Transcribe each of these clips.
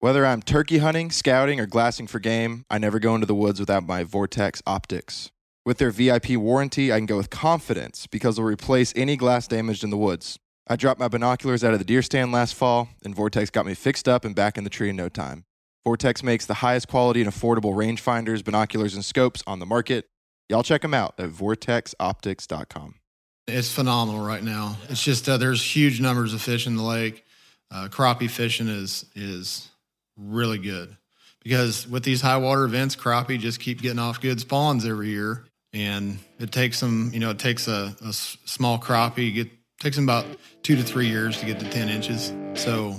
Whether I'm turkey hunting, scouting, or glassing for game, I never go into the woods without my Vortex optics. With their VIP warranty, I can go with confidence because they'll replace any glass damaged in the woods. I dropped my binoculars out of the deer stand last fall, and Vortex got me fixed up and back in the tree in no time. Vortex makes the highest quality and affordable rangefinders, binoculars, and scopes on the market. Y'all check them out at vortexoptics.com. It's phenomenal right now. It's just uh, there's huge numbers of fish in the lake. Uh, crappie fishing is is really good because with these high water events, crappie just keep getting off good spawns every year, and it takes them. You know, it takes a small crappie get takes them about two to three years to get to ten inches. So,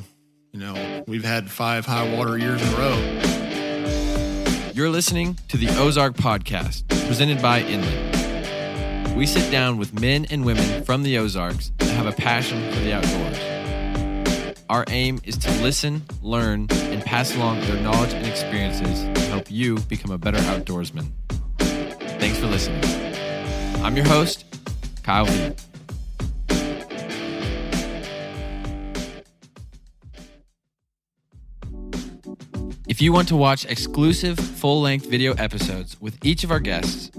you know, we've had five high water years in a row. You're listening to the Ozark Podcast, presented by Inland. We sit down with men and women from the Ozarks that have a passion for the outdoors. Our aim is to listen, learn, and pass along their knowledge and experiences to help you become a better outdoorsman. Thanks for listening. I'm your host, Kyle V. If you want to watch exclusive full length video episodes with each of our guests,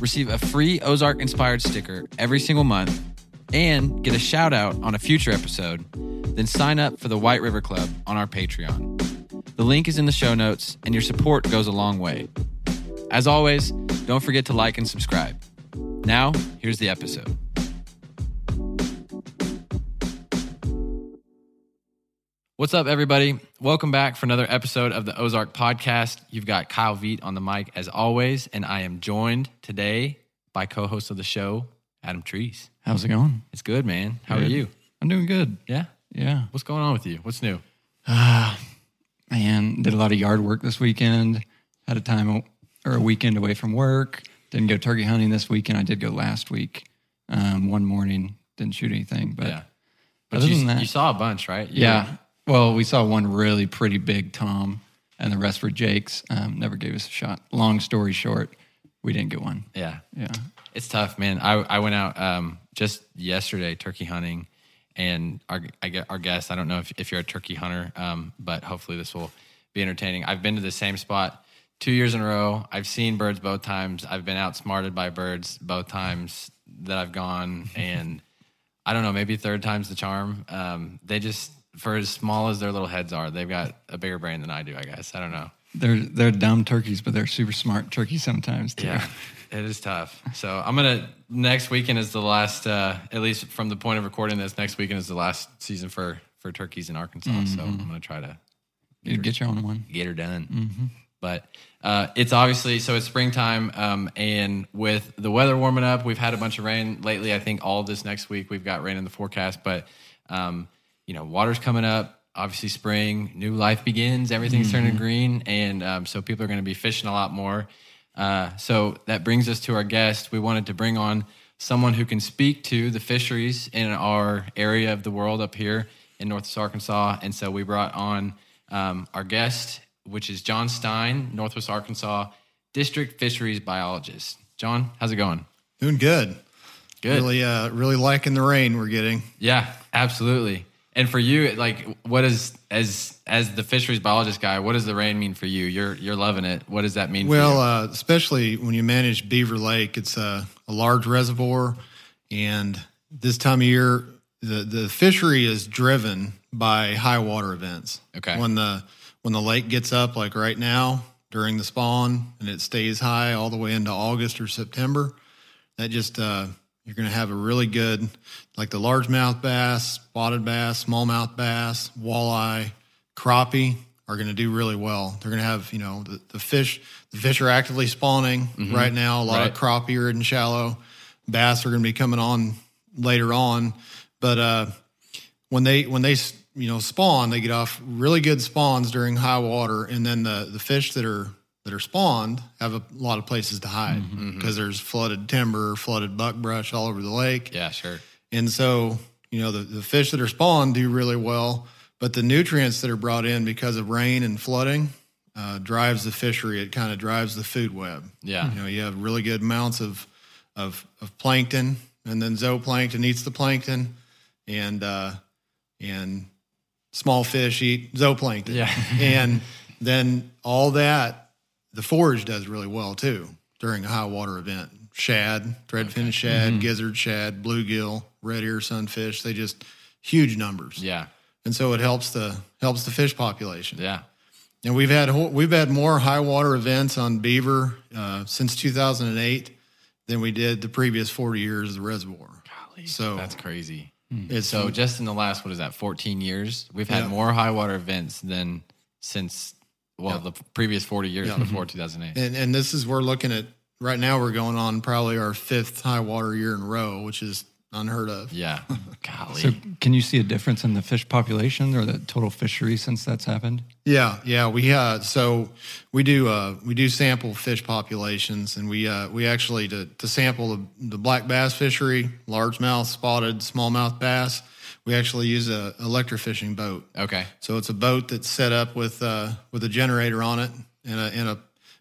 receive a free Ozark inspired sticker every single month, and get a shout out on a future episode, then sign up for the White River Club on our Patreon. The link is in the show notes, and your support goes a long way. As always, don't forget to like and subscribe. Now, here's the episode. What's up, everybody? Welcome back for another episode of the Ozark Podcast. You've got Kyle Veit on the mic as always, and I am joined today by co-host of the show, Adam Treece. How's it going? It's good, man. How are you? I'm doing good. Yeah. Yeah. What's going on with you? What's new? Uh, Man, did a lot of yard work this weekend. Had a time or a weekend away from work. Didn't go turkey hunting this weekend. I did go last week. Um, one morning, didn't shoot anything. But yeah. But other you, than that- you saw a bunch, right? You- yeah. Well, we saw one really pretty big Tom, and the rest were Jake's. Um, never gave us a shot. Long story short, we didn't get one. Yeah. Yeah. It's tough, man. I, I went out um, just yesterday turkey hunting, and our I get our guest. I don't know if, if you're a turkey hunter, um, but hopefully this will be entertaining. I've been to the same spot two years in a row. I've seen birds both times. I've been outsmarted by birds both times that I've gone, and I don't know, maybe third time's the charm. Um, they just for as small as their little heads are, they've got a bigger brain than I do. I guess I don't know. They're they're dumb turkeys, but they're super smart turkeys sometimes too. Yeah, it is tough. So I'm gonna next weekend is the last, uh, at least from the point of recording this. Next weekend is the last season for for turkeys in Arkansas. So I'm gonna try to You get your own one. get her done. But uh, it's obviously so it's springtime, um, and with the weather warming up, we've had a bunch of rain lately. I think all this next week we've got rain in the forecast, but um, you know, water's coming up. Obviously, spring, new life begins. Everything's turning green, and um, so people are going to be fishing a lot more. Uh, so that brings us to our guest. We wanted to bring on someone who can speak to the fisheries in our area of the world up here in Northwest Arkansas, and so we brought on um, our guest, which is Jon Stein, Northwest Arkansas District Fisheries Biologist. Jon, how's it going? Doing good. Good. Really, uh, really liking the rain we're getting. Yeah, absolutely. And for you, like, what is as as the fisheries biologist guy, what does the rain mean for you? You're you're loving it. What does that mean? Well, uh, especially when you manage Beaver Lake, it's a, a large reservoir, and this time of year, the the fishery is driven by high water events. Okay. When the when the lake gets up, like right now during the spawn, and it stays high all the way into August or September, that just uh, you're going to have a really good, like the largemouth bass, spotted bass, smallmouth bass, walleye, crappie are going to do really well. They're going to have, you know, the, the fish. The fish are actively spawning mm-hmm. right now. A lot Right. of crappie are in shallow. Bass are going to be coming on later on, but uh, when they when they you know spawn, they get off really good spawns during high water, and then the the fish that are that are spawned have a lot of places to hide mm-hmm. Mm-hmm. because there's flooded timber, flooded buckbrush all over the lake. yeah, sure. And so, you know, the, the fish that are spawned do really well, but the nutrients that are brought in because of rain and flooding uh, drives the fishery. It kind of drives the food web. Yeah. You know, you have really good amounts of, of, of plankton, and then zooplankton eats the plankton, and, uh, and small fish eat zooplankton. Yeah. and then all that, the forage does really well too during a high water event. Shad, threadfin shad, mm-hmm. gizzard shad, bluegill, red ear sunfish, they just huge numbers. Yeah. And so it helps the helps the fish population. Yeah. And we've had we've had more high water events on beaver uh, since 2008 than we did the previous 40 years of the reservoir. Golly, So- that's crazy. Hmm. It's So just in the last, what is that, 14 years, we've had Yeah. more high water events than since, well, the previous 40 years before mm-hmm. 2008. and and this is we're looking at right now we're going on probably our fifth high water year in a row, which is unheard of. Yeah. Golly. So, can you see a difference in the fish population or the total fishery since that's happened? Yeah, yeah, we uh so we do uh we do sample fish populations and we uh we actually to to sample the, the black bass fishery, largemouth, spotted, smallmouth bass, we actually use a electrofishing boat. okay. So it's a boat that's set up with uh with a generator on it and a and a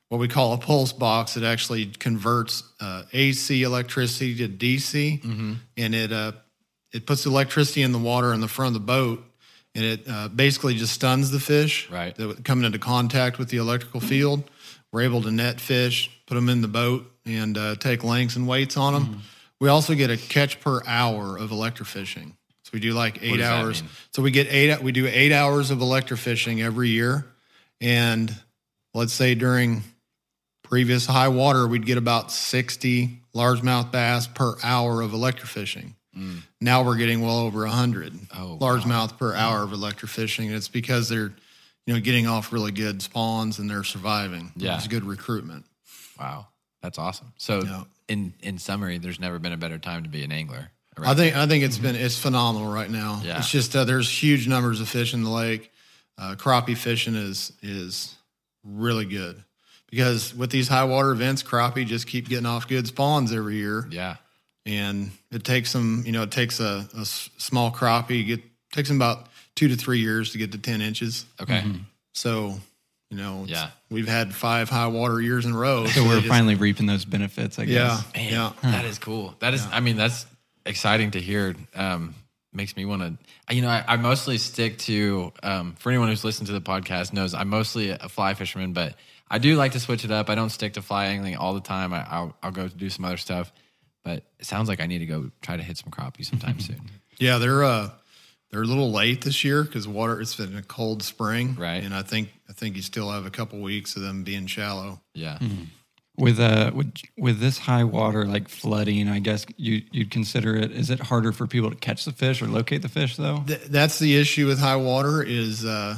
what we call a pulse box that actually converts uh, AC electricity to DC, and it uh, it puts electricity in the water in the front of the boat, and it uh, basically just stuns the fish Right. that coming into contact with the electrical field. We're able to net fish, put them in the boat, and uh, take lengths and weights on them. We also get a catch per hour of electrofishing. So we do like eight hours. So we get eight. We do eight hours of electrofishing every year, and let's say during previous high water, we'd get about sixty largemouth bass per hour of electrofishing. Now we're getting well over hundred Mm. Oh, largemouth per hour of electrofishing. And it's because they're, you know, getting off really good spawns and they're surviving. Yeah. it's good recruitment. Wow. That's awesome. So, Yeah. in, in summary, there's never been a better time to be an angler. I think I think it's been it's phenomenal right now. Yeah. It's just uh, there's huge numbers of fish in the lake. Uh, crappie fishing is is really good because with these high water events, crappie just keep getting off good spawns every year, Yeah. and it takes them. You know, it takes a small crappie get takes them about two to three years to get to ten inches. Okay. So, you know, it's- Yeah. we've had five high water years in a row. So they we're just- finally reaping those benefits, I yeah, guess. Man, yeah. that is cool. That is, I mean, that's exciting to hear. Um, makes me want to, you know, I, I mostly stick to, um, for anyone who's listened to the podcast knows I'm mostly a fly fisherman, but I do like to switch it up. I don't stick to fly angling all the time. I, I'll, I'll go do some other stuff, but it sounds like I need to go try to hit some crappie sometime soon. Yeah, they're uh they're a little late this year because water it's been a cold spring, Right. And I think I think you still have a couple weeks of them being shallow. Yeah. With uh with with this high water like flooding, I guess you you'd consider it. Is it harder for people to catch the fish or locate the fish though? Th- that's the issue with high water is uh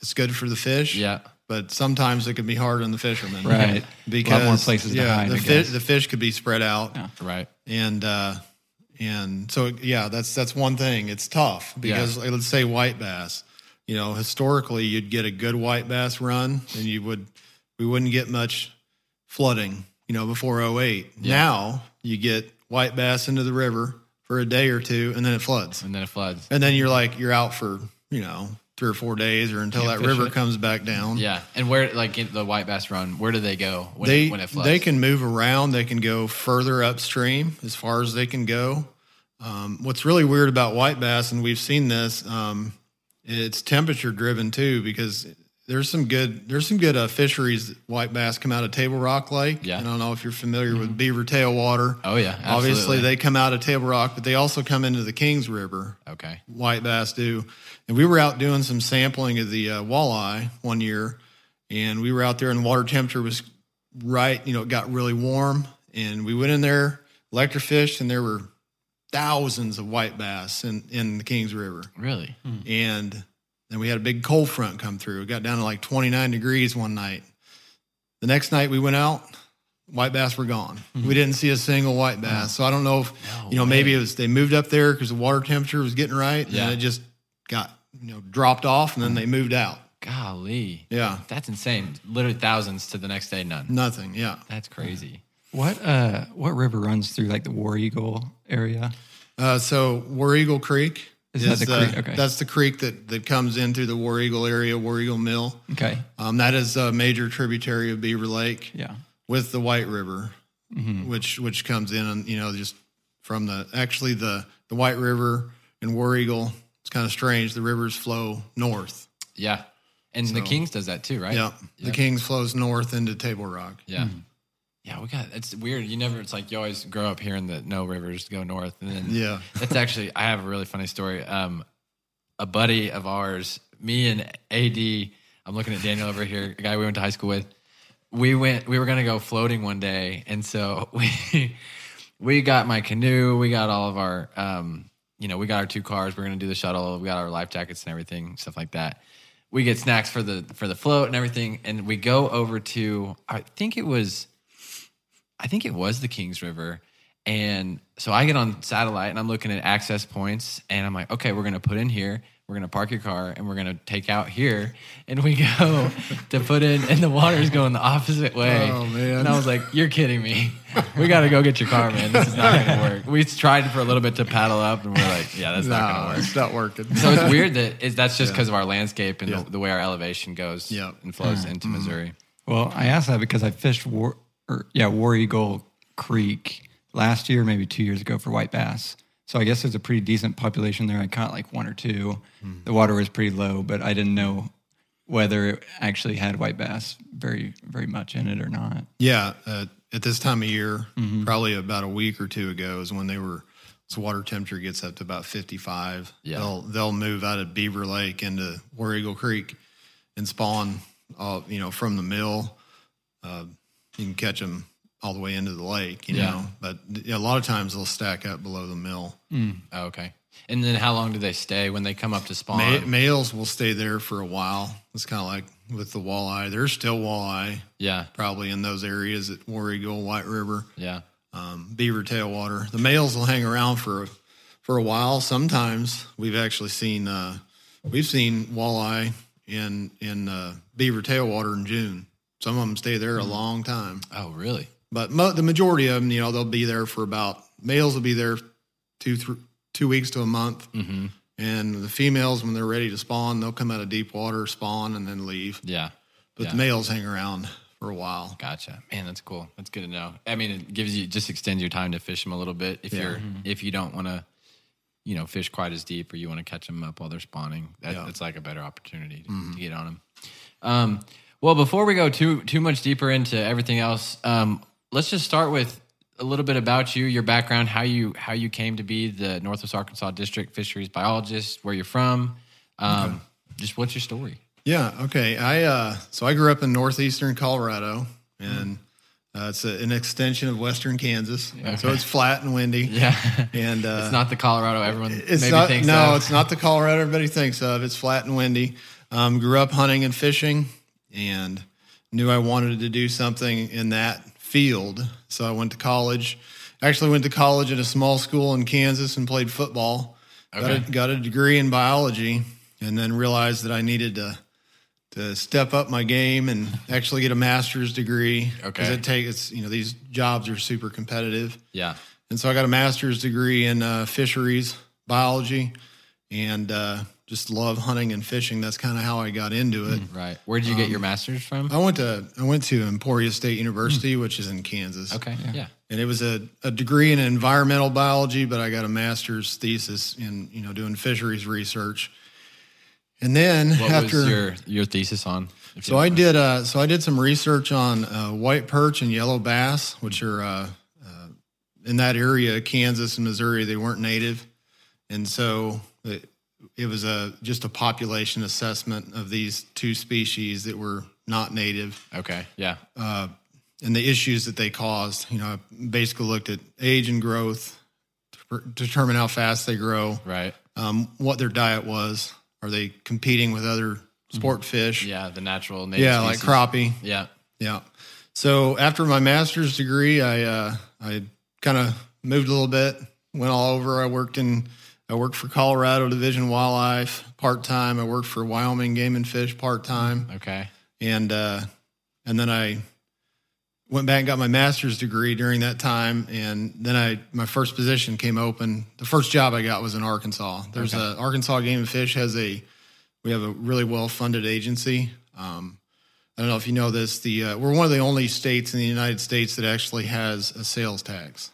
it's good for the fish, Yeah. But sometimes it can be hard on the fishermen, Right. Because a lot more places to yeah, hide. the I fish guess. the fish could be spread out, Right. and uh and so yeah, that's that's one thing. It's tough because like, let's say white bass. You know, historically, you'd get a good white bass run, and you would we wouldn't get much flooding. You know, before 08. Now you get white bass into the river for a day or two, and then it floods, And then it floods. and then you're like you're out for you know three or four days, or until that river it. comes back down. Yeah. And where, like the white bass run, where do they go when, they it, when it floods? they can move around. They can go further upstream as far as they can go. Um, what's really weird about white bass, and we've seen this, um, it's temperature driven too, because there's some good there's some good uh, fisheries. White bass come out of Table Rock Lake. Yeah. I don't know if you're familiar with Beaver Tail Water. Oh, yeah. absolutely. Obviously, they come out of Table Rock, but they also come into the Kings River Okay. white bass do. And we were out doing some sampling of the uh, walleye one year, and we were out there, and water temperature was right. You know, it got really warm, and we went in there, electrofished, and there were thousands of white bass in in the Kings River, Really? and then we had a big cold front come through. It got down to like 29 degrees one night. The next night we went out, white bass were gone. We didn't see a single white bass. So I don't know if No you know maybe it was they moved up there because the water temperature was getting right, Yeah. and it just got you know dropped off, and then they moved out. Golly. Yeah, That's insane. Literally thousands to the next day, none. nothing. Yeah. That's crazy. What uh what river runs through like the War Eagle area? Uh, so War Eagle Creek Is that the creek? Okay. That's the creek that that comes in through the War Eagle area, War Eagle Mill. Okay. Um, that is a major tributary of Beaver Lake. Yeah. with the White River, Mm-hmm. which which comes in and you know just from the actually the the White River and War Eagle it's kind of strange. The rivers flow north. Yeah. And the Kings does that too, right? Yep. The Kings flows north into Table Rock. Yeah. Yeah, we got it's weird. You never it's like you always grow up hearing that no rivers go north. And then Yeah. that's actually I have a really funny story. Um a buddy of ours, me and AD, I'm looking at Daniel over here, a guy we went to high school with. We went we were gonna go floating one day, and so we we got my canoe, we got all of our um, you know, we got our two cars, we're gonna do the shuttle, we got our life jackets and everything, stuff like that. We get snacks for the for the float and everything, and we go over to I think it was I think it was the Kings River. And so I get on satellite and I'm looking at access points and I'm like, okay, we're going to put in here. We're going to park your car and we're going to take out here. And we go to put in, and the water's going the opposite way. Oh, man. And I was like, you're kidding me. We got to go get your car, man. This is not going to work. We tried for a little bit to paddle up and we're like, yeah, that's not going to work. it's not working. So it's weird that is that's just because of our landscape and Yeah. the, the way our elevation goes Yeah. and flows hmm. into hmm. Missouri. Well, I asked that because I fished War, or yeah, War Eagle Creek last year, maybe two years ago for white bass. So I guess there's a pretty decent population there. I caught like one or two. The water was pretty low, but I didn't know whether it actually had white bass very, very much in it or not. Yeah, uh, at this time of year, Mm-hmm. probably about a week or two ago, is when they were. So water temperature gets up to about fifty-five. Yeah. they'll they'll move out of Beaver Lake into War Eagle Creek and spawn. All you know from the mill, uh, you can catch them all the way into the lake. You Yeah. know, but a lot of times they'll stack up below the mill. Oh, okay. And then how long do they stay when they come up to spawn? Ma- males will stay there for a while. It's kind of like with the walleye. There's still walleye yeah, probably in those areas at War Eagle, White River. yeah. um, beaver tailwater. The males will hang around for for a while. Sometimes we've actually seen uh, we've seen walleye in in uh, beaver tailwater in June. Some of them stay there a long time, Oh, really? but mo- the majority of them, you know, they'll be there for about males will be there two thr two weeks to a month, Mm-hmm. and the females when they're ready to spawn, they'll come out of deep water, spawn, and then leave. Yeah. But Yeah. the males hang around for a while. Gotcha. Man, that's cool. That's good to know. I mean, it gives you just extends your time to fish them a little bit if you're if you don't want to, you know, fish quite as deep or you want to catch them up while they're spawning. That, Yeah. That's like a better opportunity to, to get on them. Um, well, before we go too too much deeper into everything else, um, let's just start with a little bit about you, your background, how you how you came to be the Northwest Arkansas District Fisheries Biologist, where you're from. Um, Just what's your story? Yeah. Okay. I uh, so I grew up in northeastern Colorado, and uh, it's a, an extension of western Kansas. So it's flat and windy. Yeah, And uh, it's not the Colorado everyone it's maybe not. thinks no, of. it's not the Colorado everybody thinks of. It's flat and windy. Um, grew up hunting and fishing, and knew I wanted to do something in that field. So I went to college. Actually, went to college at a small school in Kansas and played football. Got, a, got a degree in biology, and then realized that I needed to to step up my game and actually get a master's degree. Okay. Because it takes you know these jobs are super competitive. Yeah. And so I got a master's degree in uh, fisheries biology and uh, just love hunting and fishing. That's kind of how I got into it. Right. Where did you get your master's from? I went to I went to Emporia State University, which is in Kansas. Okay. Yeah. And it was a, a degree in environmental biology, but I got a master's thesis in you know doing fisheries research. And then What after was your your thesis on? So I did. Uh, so I did some research on uh, white perch and yellow bass, which are uh, uh, in that area, Kansas and Missouri. They weren't native, and so it, it was a just a population assessment of these two species that were not native? Okay. Yeah. uh, and the issues that they caused. You know, I basically looked at age and growth, to determine how fast they grow, Right. um, what their diet was. Are they competing with other sport fish? Yeah. The natural native. yeah, like species. crappie. Yeah. Yeah. So after my master's degree, I uh, I kind of moved a little bit, went all over. I worked in I worked for Colorado Division Wildlife part time. I worked for Wyoming Game and Fish part time, Okay. and uh, and then I went back and got my master's degree during that time. And then I my first position came open. The first job I got was in Arkansas. There's a Arkansas Game and Fish has a we have a really well funded agency. Um, I don't know if you know this. The uh, we're one of the only states in the United States that actually has a sales tax.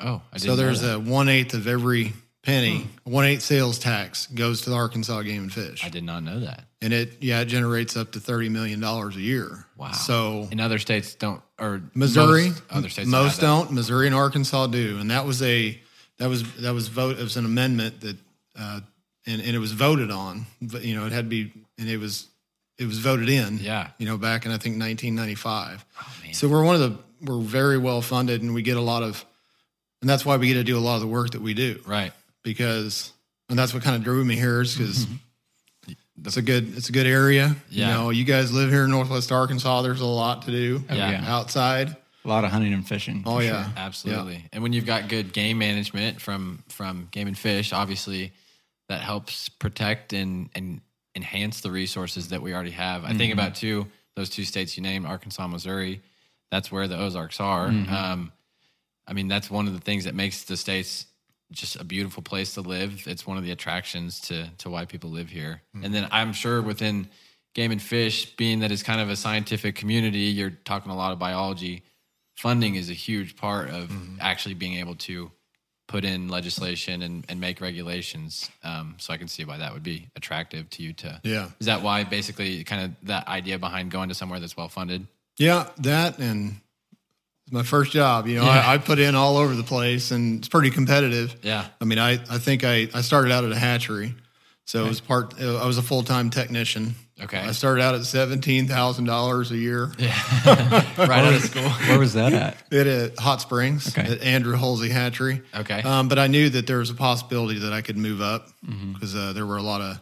Oh, So there's a one eighth of every penny, one eighth sales tax goes to the Arkansas Game and Fish, I did not know that. and it yeah it generates up to thirty million dollars a year. Wow. So in other states don't or Missouri, most other states most don't. don't. Missouri and Arkansas do, and that was a that was that was vote. It was an amendment that, uh, and and it was voted on. But you know, it had to be, and it was it was voted in. Yeah. you know, back in I think 1995. Oh. So we're one of the we're very well funded, and we get a lot of, and that's why we get to do a lot of the work that we do. Right. Because, and that's what kind of drew me here is because. Mm-hmm. It's a good. It's a good area. Yeah. You know, you guys live here in Northwest Arkansas. There's a lot to do Yeah. yeah. outside. A lot of hunting and fishing. Oh yeah, sure. Absolutely. And when you've got good game management from from Game and Fish, obviously that helps protect and and enhance the resources that we already have. I think mm-hmm. about too those two states you named, Arkansas, Missouri. That's where the Ozarks are. Mm-hmm. Um, I mean, that's one of the things that makes the states just a beautiful place to live. It's one of the attractions to to why people live here. And then I'm sure within game and fish, being that it's kind of a scientific community, you're talking a lot of biology. Funding is a huge part of actually being able to put in legislation and, and make regulations. Um, so I can see why that would be attractive to you. To Yeah. is that why basically kind of that idea behind going to somewhere that's well funded? Yeah, that and it's my first job. You know, Yeah. I, I put in all over the place, and it's pretty competitive. Yeah. I mean, I, I think I, I started out at a hatchery, so it was part. I was a full time technician. Okay. I started out at seventeen thousand dollars a year. Yeah. right out of school. Where was that at? It At uh, Hot Springs Okay. at Andrew Hulsey Hatchery. Okay. Um, but I knew that there was a possibility that I could move up Mm-hmm. because uh, there were a lot of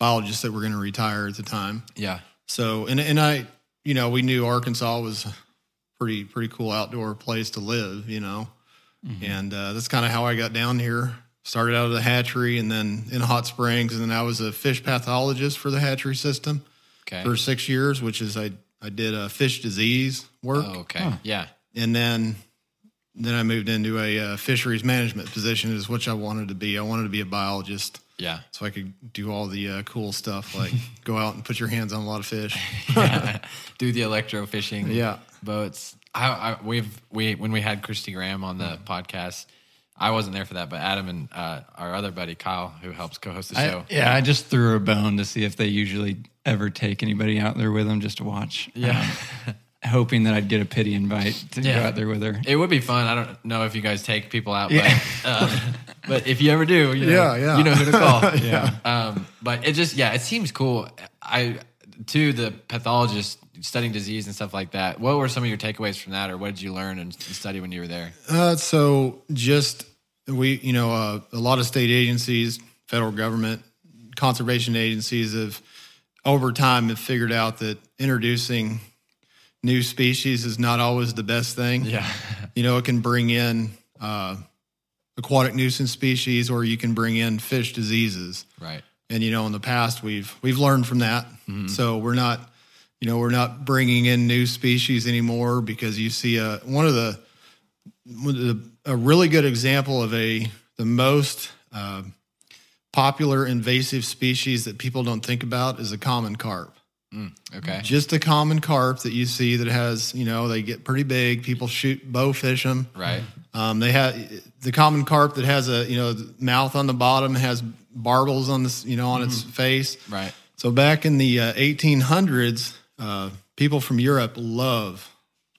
biologists that were going to retire at the time. Yeah. So and and I, you know, we knew Arkansas was a pretty pretty cool outdoor place to live, you know, and uh, that's kind of how I got down here. Started out of the hatchery and then in Hot Springs, and then I was a fish pathologist for the hatchery system Okay. for six years, which is I I did a fish disease work, Oh, okay. Yeah. and then then I moved into a uh, fisheries management position, is which I wanted to be. I wanted to be a biologist. Yeah. So I could do all the uh, cool stuff like go out and put your hands on a lot of fish. do the electrofishing. Yeah. Boats. I, I we've we when we had Christy Graham on the podcast, I wasn't there for that, but Adam and uh, our other buddy Kyle, who helps co-host the show, I, yeah, I just threw a bone to see if they usually ever take anybody out there with them just to watch. yeah, Um, hoping that I'd get a pity invite to Yeah. go out there with her. it would be fun. I don't know if you guys take people out, Yeah. but uh, but if you ever do, you know, Yeah, yeah. you know who to call. Yeah. Um, but it just yeah, it seems cool. I to the pathologist studying disease and stuff like that. What were some of your takeaways from that, or what did you learn and study when you were there? Uh, so just we, you know, uh, a lot of state agencies, federal government, conservation agencies have over time have figured out that introducing new species is not always the best thing. Yeah, You know, it can bring in uh, aquatic nuisance species, or you can bring in fish diseases. right. And you know, in the past, we've we've learned from that. Mm-hmm. So we're not, you know, we're not bringing in new species anymore because you see a one of the, one of the a really good example of a the most uh, popular invasive species that people don't think about is a common carp. Okay. Just a common carp that you see that has, you know, they get pretty big. People shoot bow fish them. Right. Um, they have the common carp that has a you know the mouth on the bottom has barbels on this you know on its face. Right. So back in the uh, 1800s, uh, people from Europe love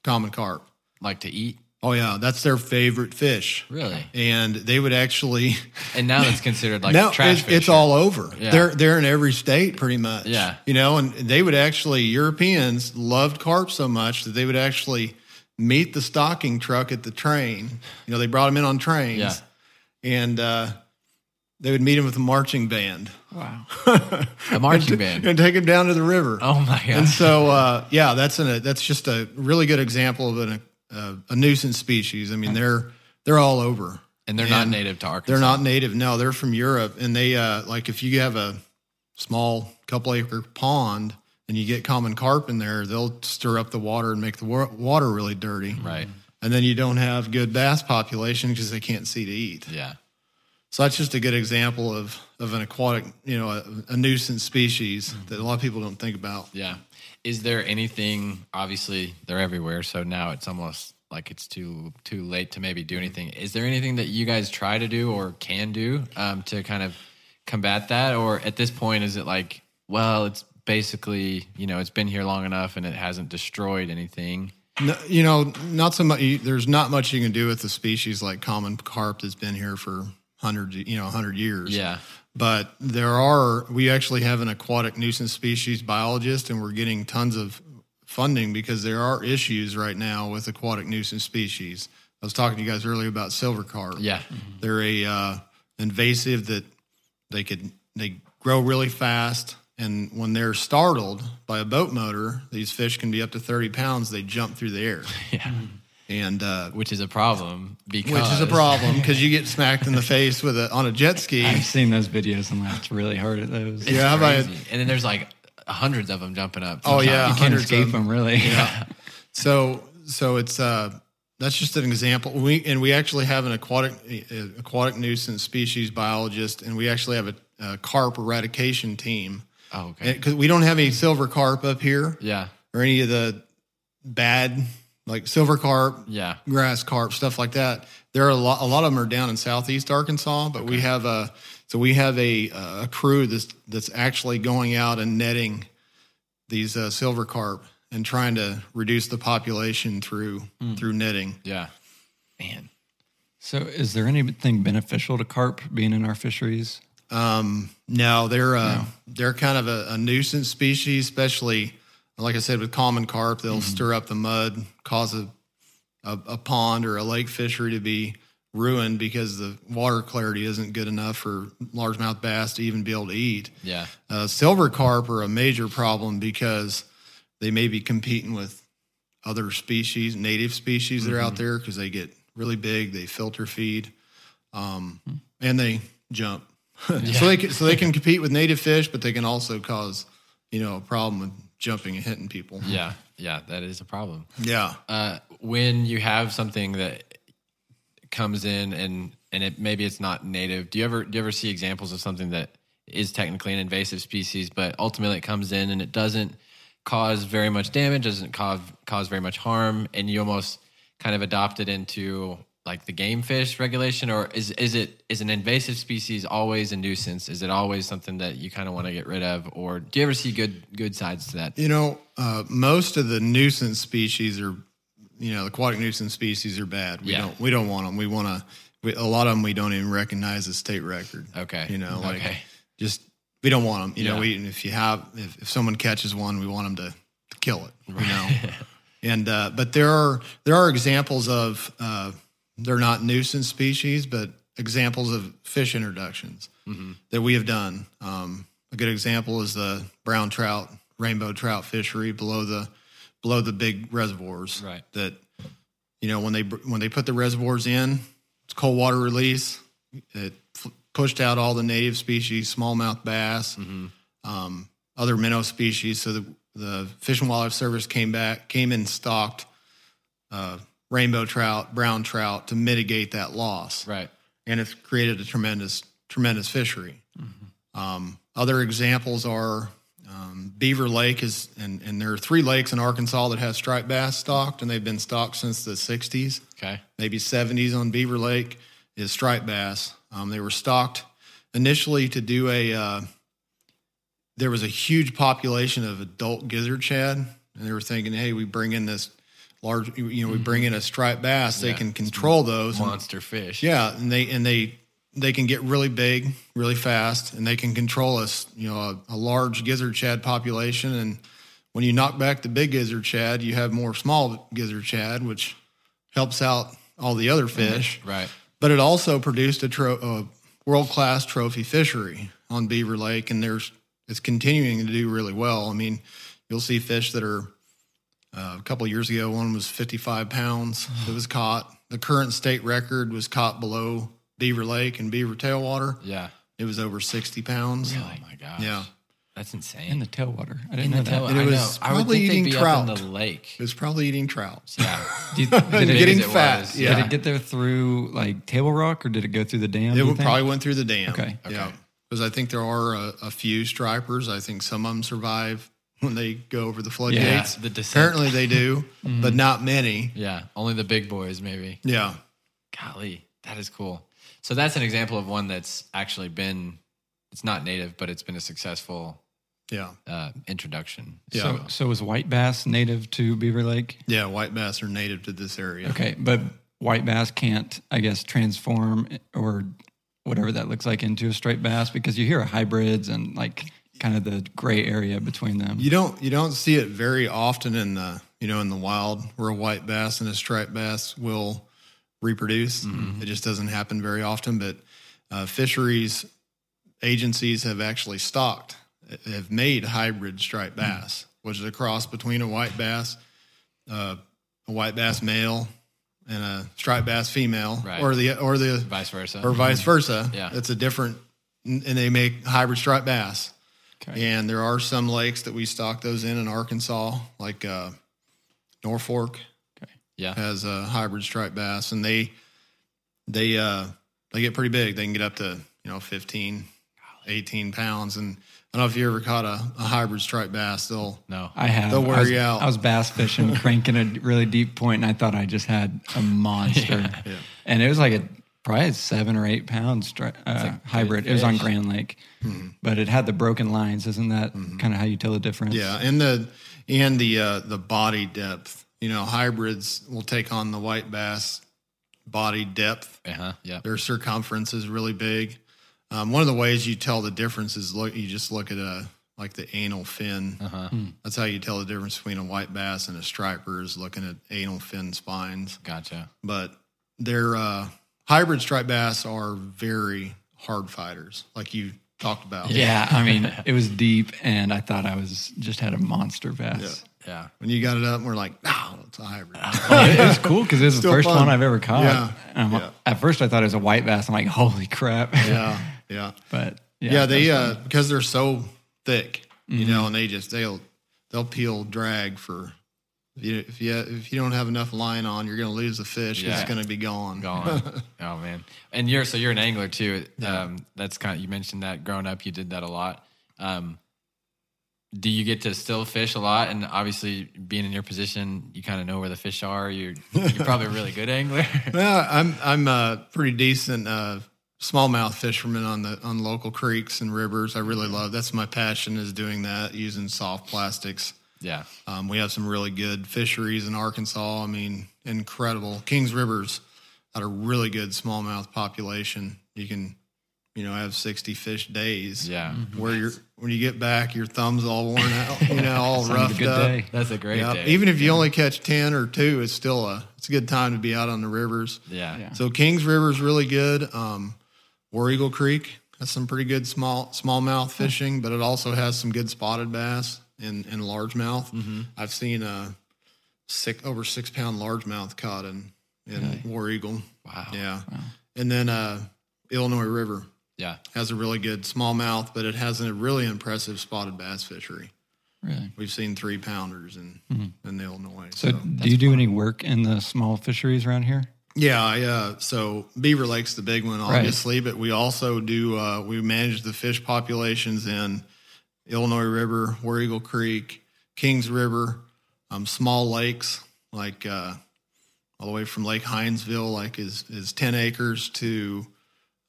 common carp. Like to eat. Oh yeah, that's their favorite fish. Really? And they would actually And now it's considered like now trash it's, fish. it's all over. Yeah. They're they're in every state pretty much. Yeah. you know, and they would actually Europeans loved carp so much that they would actually meet the stocking truck at the train. You know, they brought them in on trains. Yeah. and uh, they would meet him with a marching band Wow. a marching band. and take him down to the river. Oh my God. And so, uh, yeah, that's an, that's just a really good example of an, uh, a nuisance species. I mean, they're they're all over. And they're not native to Arkansas. They're not native. No, they're from Europe, and they uh, like if you have a small couple acre pond and you get common carp in there, they'll stir up the water and make the wa- water really dirty. Right. And then you don't have good bass population because they can't see to eat. Yeah. So that's just a good example of of an aquatic, you know, a, a nuisance species that a lot of people don't think about. Yeah. Is there anything? Obviously, they're everywhere. So now it's almost like it's too too late to maybe do anything. Is there anything that you guys try to do or can do um, to kind of combat that, or at this point is it like, well, it's basically you know it's been here long enough and it hasn't destroyed anything. No, you know, not so much. There's not much you can do with a species like common carp that's been here for hundreds, you know, hundred years. Yeah. But there are. We actually have an aquatic nuisance species biologist, and we're getting tons of funding because there are issues right now with aquatic nuisance species. I was talking to you guys earlier about silver carp. Yeah. They're a uh, invasive that they could they grow really fast, and when they're startled by a boat motor, these fish can be up to thirty pounds. They jump through the air, Yeah. and uh, Which is a problem because which is a problem because you get smacked in the face with a on a jet ski. I've seen those videos and laughed really hard at those. It's Yeah, how about- and then there's like hundreds of them jumping up. Oh, yeah. you can't hundreds escape of- them, really. Yeah. So so it's uh that's just an example. We and we actually have an aquatic uh, aquatic nuisance species biologist, and we actually have a, a carp eradication team. Oh, okay. Because we don't have any silver carp up here, yeah. or any of the bad like silver carp, Yeah. grass carp, stuff like that. There are a lot. A lot of them are down in southeast Arkansas, but we have a so we have a a crew that's that's actually going out and netting these uh, silver carp and trying to reduce the population through through netting. Yeah. Man. So, is there anything beneficial to carp being in our fisheries? Um, no, they're uh, they're kind of a, a nuisance species, especially like I said with common carp. They'll stir up the mud, cause a, a a pond or a lake fishery to be ruined because the water clarity isn't good enough for largemouth bass to even be able to eat. Yeah. Uh, silver carp are a major problem because they may be competing with other species, native species that are out there because they get really big, they filter feed, um, and they jump. so they can, so they can compete with native fish, but they can also cause you know a problem with jumping and hitting people. Yeah. Yeah. That is a problem. Yeah. Uh, when you have something that comes in and and it maybe it's not native, do you ever do you ever see examples of something that is technically an invasive species, but ultimately it comes in and it doesn't cause very much damage, doesn't cause cause very much harm, and you almost kind of adopt it into like the game fish regulation, or is is it is an invasive species always a nuisance? Is it always something that you kind of want to get rid of, or do you ever see good good sides to that? You know, uh, most of the nuisance species are, you know, the aquatic nuisance species are bad. We Yeah. don't we don't want them. We want to. We, a lot of them we don't even recognize as state record. Okay. You know, like Okay. just we don't want them. You know, Yeah. we if you have if, if someone catches one, we want them to, to kill it. You know, and uh, but there are there are examples of uh, they're not nuisance species, but examples of fish introductions that we have done. Um, a good example is the brown trout, rainbow trout fishery below the below the big reservoirs. Right. That you know when they when they put the reservoirs in, it's cold water release. It f- pushed out all the native species, smallmouth bass, um, other minnow species. So the the Fish and Wildlife Service came back, came and stocked uh, rainbow trout, brown trout to mitigate that loss Right. and it's created a tremendous tremendous fishery. Um, other examples are um, Beaver Lake is, and, and there are three lakes in Arkansas that have striped bass stocked, and they've been stocked since the '60s, Okay. maybe '70s. On Beaver Lake is striped bass. Um, they were stocked initially to do a. Uh, there was a huge population of adult gizzard shad, and they were thinking, "Hey, we bring in this large, you know, we bring in a mm-hmm. striped bass, they can control those." and- Monster fish. yeah, and they and they they can get really big, really fast, and they can control us. You know, a, a large gizzard shad population, and when you knock back the big gizzard shad, you have more small gizzard shad, which helps out all the other mm-hmm. fish. Right. But it also produced a, tro- a world class trophy fishery on Beaver Lake, and there's it's continuing to do really well. I mean, you'll see fish that are uh, a couple of years ago. One was 55 pounds that was caught. The current state record was caught below Beaver Lake and Beaver Tailwater. Yeah. It was over 60 pounds. Oh my gosh. Yeah, That's insane. In the tailwater. I didn't In know the that. tail- And it I was know. I would probably think eating be trout. up in the lake. it was probably eating trout. Yeah. Did, did it, Getting it fat, was, yeah. Did it get there through like Table Rock or did it go through the dam? It would probably went through the dam. Okay. Yeah. Because I think there are a, a few stripers. I think some of them survive when they go over the floodgates. the descent. Apparently they do, but not many. Yeah, only the big boys maybe. Yeah. Golly, that is cool. So that's an example of one that's actually been. It's not native, but it's been a successful Yeah. uh, introduction. Yeah. So, so was white bass native to Beaver Lake? Yeah. White bass are native to this area. Okay, but white bass can't, I guess, transform or whatever that looks like into a striped bass because you hear hybrids and like kind of the gray area between them. You don't you don't see it very often in the you know in the wild where a white bass and a striped bass will reproduce. It just doesn't happen very often. But uh, fisheries agencies have actually stocked have made hybrid striped bass, which is a cross between a white bass, uh, a white bass male, and a striped bass female, Right. or the or the Vice versa. or vice versa. Yeah. it's a different, and they make hybrid striped bass. Okay. And there are some lakes that we stock those in in Arkansas, like uh, Norfork yeah. has a hybrid striped bass, and they they uh, they get pretty big. They can get up to you know 15, 18 pounds. And I don't know if you ever caught a, a hybrid striped bass. They'll No. I have. They'll wear was, you out. I was bass fishing, cranking a really deep point, and I thought I just had a monster. And it was like a probably seven or eight pounds stri- uh, hybrid. It was on. Grand Lake, but it had the broken lines. Isn't that kind of how you tell the difference? Yeah, and the and the uh, the body depth. You know, hybrids will take on the white bass body depth. Uh-huh. Yeah. Their circumference is really big. Um, one of the ways you tell the difference is look. You just look at a like the anal fin. Uh-huh. That's how you tell the difference between a white bass and a striper is looking at anal fin spines. Gotcha. But their uh, hybrid striped bass are very hard fighters, like you talked about. Yeah, I mean, it was deep, and I thought I was just had a monster bass. Yeah. When you got it up, and we're like, no, it's a hybrid. it was cool because it was the first fun. one I've ever caught. Yeah, And yeah. At first, I thought it was a white bass. I'm like, holy crap. yeah, yeah. but Yeah, yeah, they uh, because they're so thick, you know, and they just they'll they'll peel drag for if you if you if you don't have enough line on, you're going to lose the fish. Yeah. It's going to be gone. Gone. oh man. And you're so you're an angler too. Um, that's kind of you mentioned that growing up you did that a lot. Um, do you get to still fish a lot? And obviously, being in your position, you kind of know where the fish are. You're you're probably a really good angler. Well, I'm I'm a pretty decent uh, smallmouth fisherman on the on local creeks and rivers. I really love that's my passion is doing that using soft plastics. Yeah. Um, we have some really good fisheries in Arkansas. I mean, incredible. Kings Rivers got a really good smallmouth population. You can, you know, have sixty fish days. Yeah. Where you're when you get back, your thumb's all worn out. You know, all Sounds a roughed good up. day. That's a great Yeah. day. Even if you only catch ten or two, it's still a it's a good time to be out on the rivers. yeah. Yeah. So Kings River is really good. Um, War Eagle Creek has some pretty good small smallmouth fishing, but it also has some good spotted bass and, and largemouth. I've seen a six over six pound largemouth caught in in War Eagle. Wow. Yeah, and then uh, Illinois River Yeah. has a really good smallmouth, but it has a really impressive spotted bass fishery. really. We've seen three pounders in in the Illinois. So, do you do any work in the small fisheries around here? Yeah, I, uh, so Beaver Lake's the big one, obviously, but we also do uh, we manage the fish populations in Illinois River, War Eagle Creek, Kings River, um, small lakes like uh, all the way from Lake Hindsville, like is is ten acres to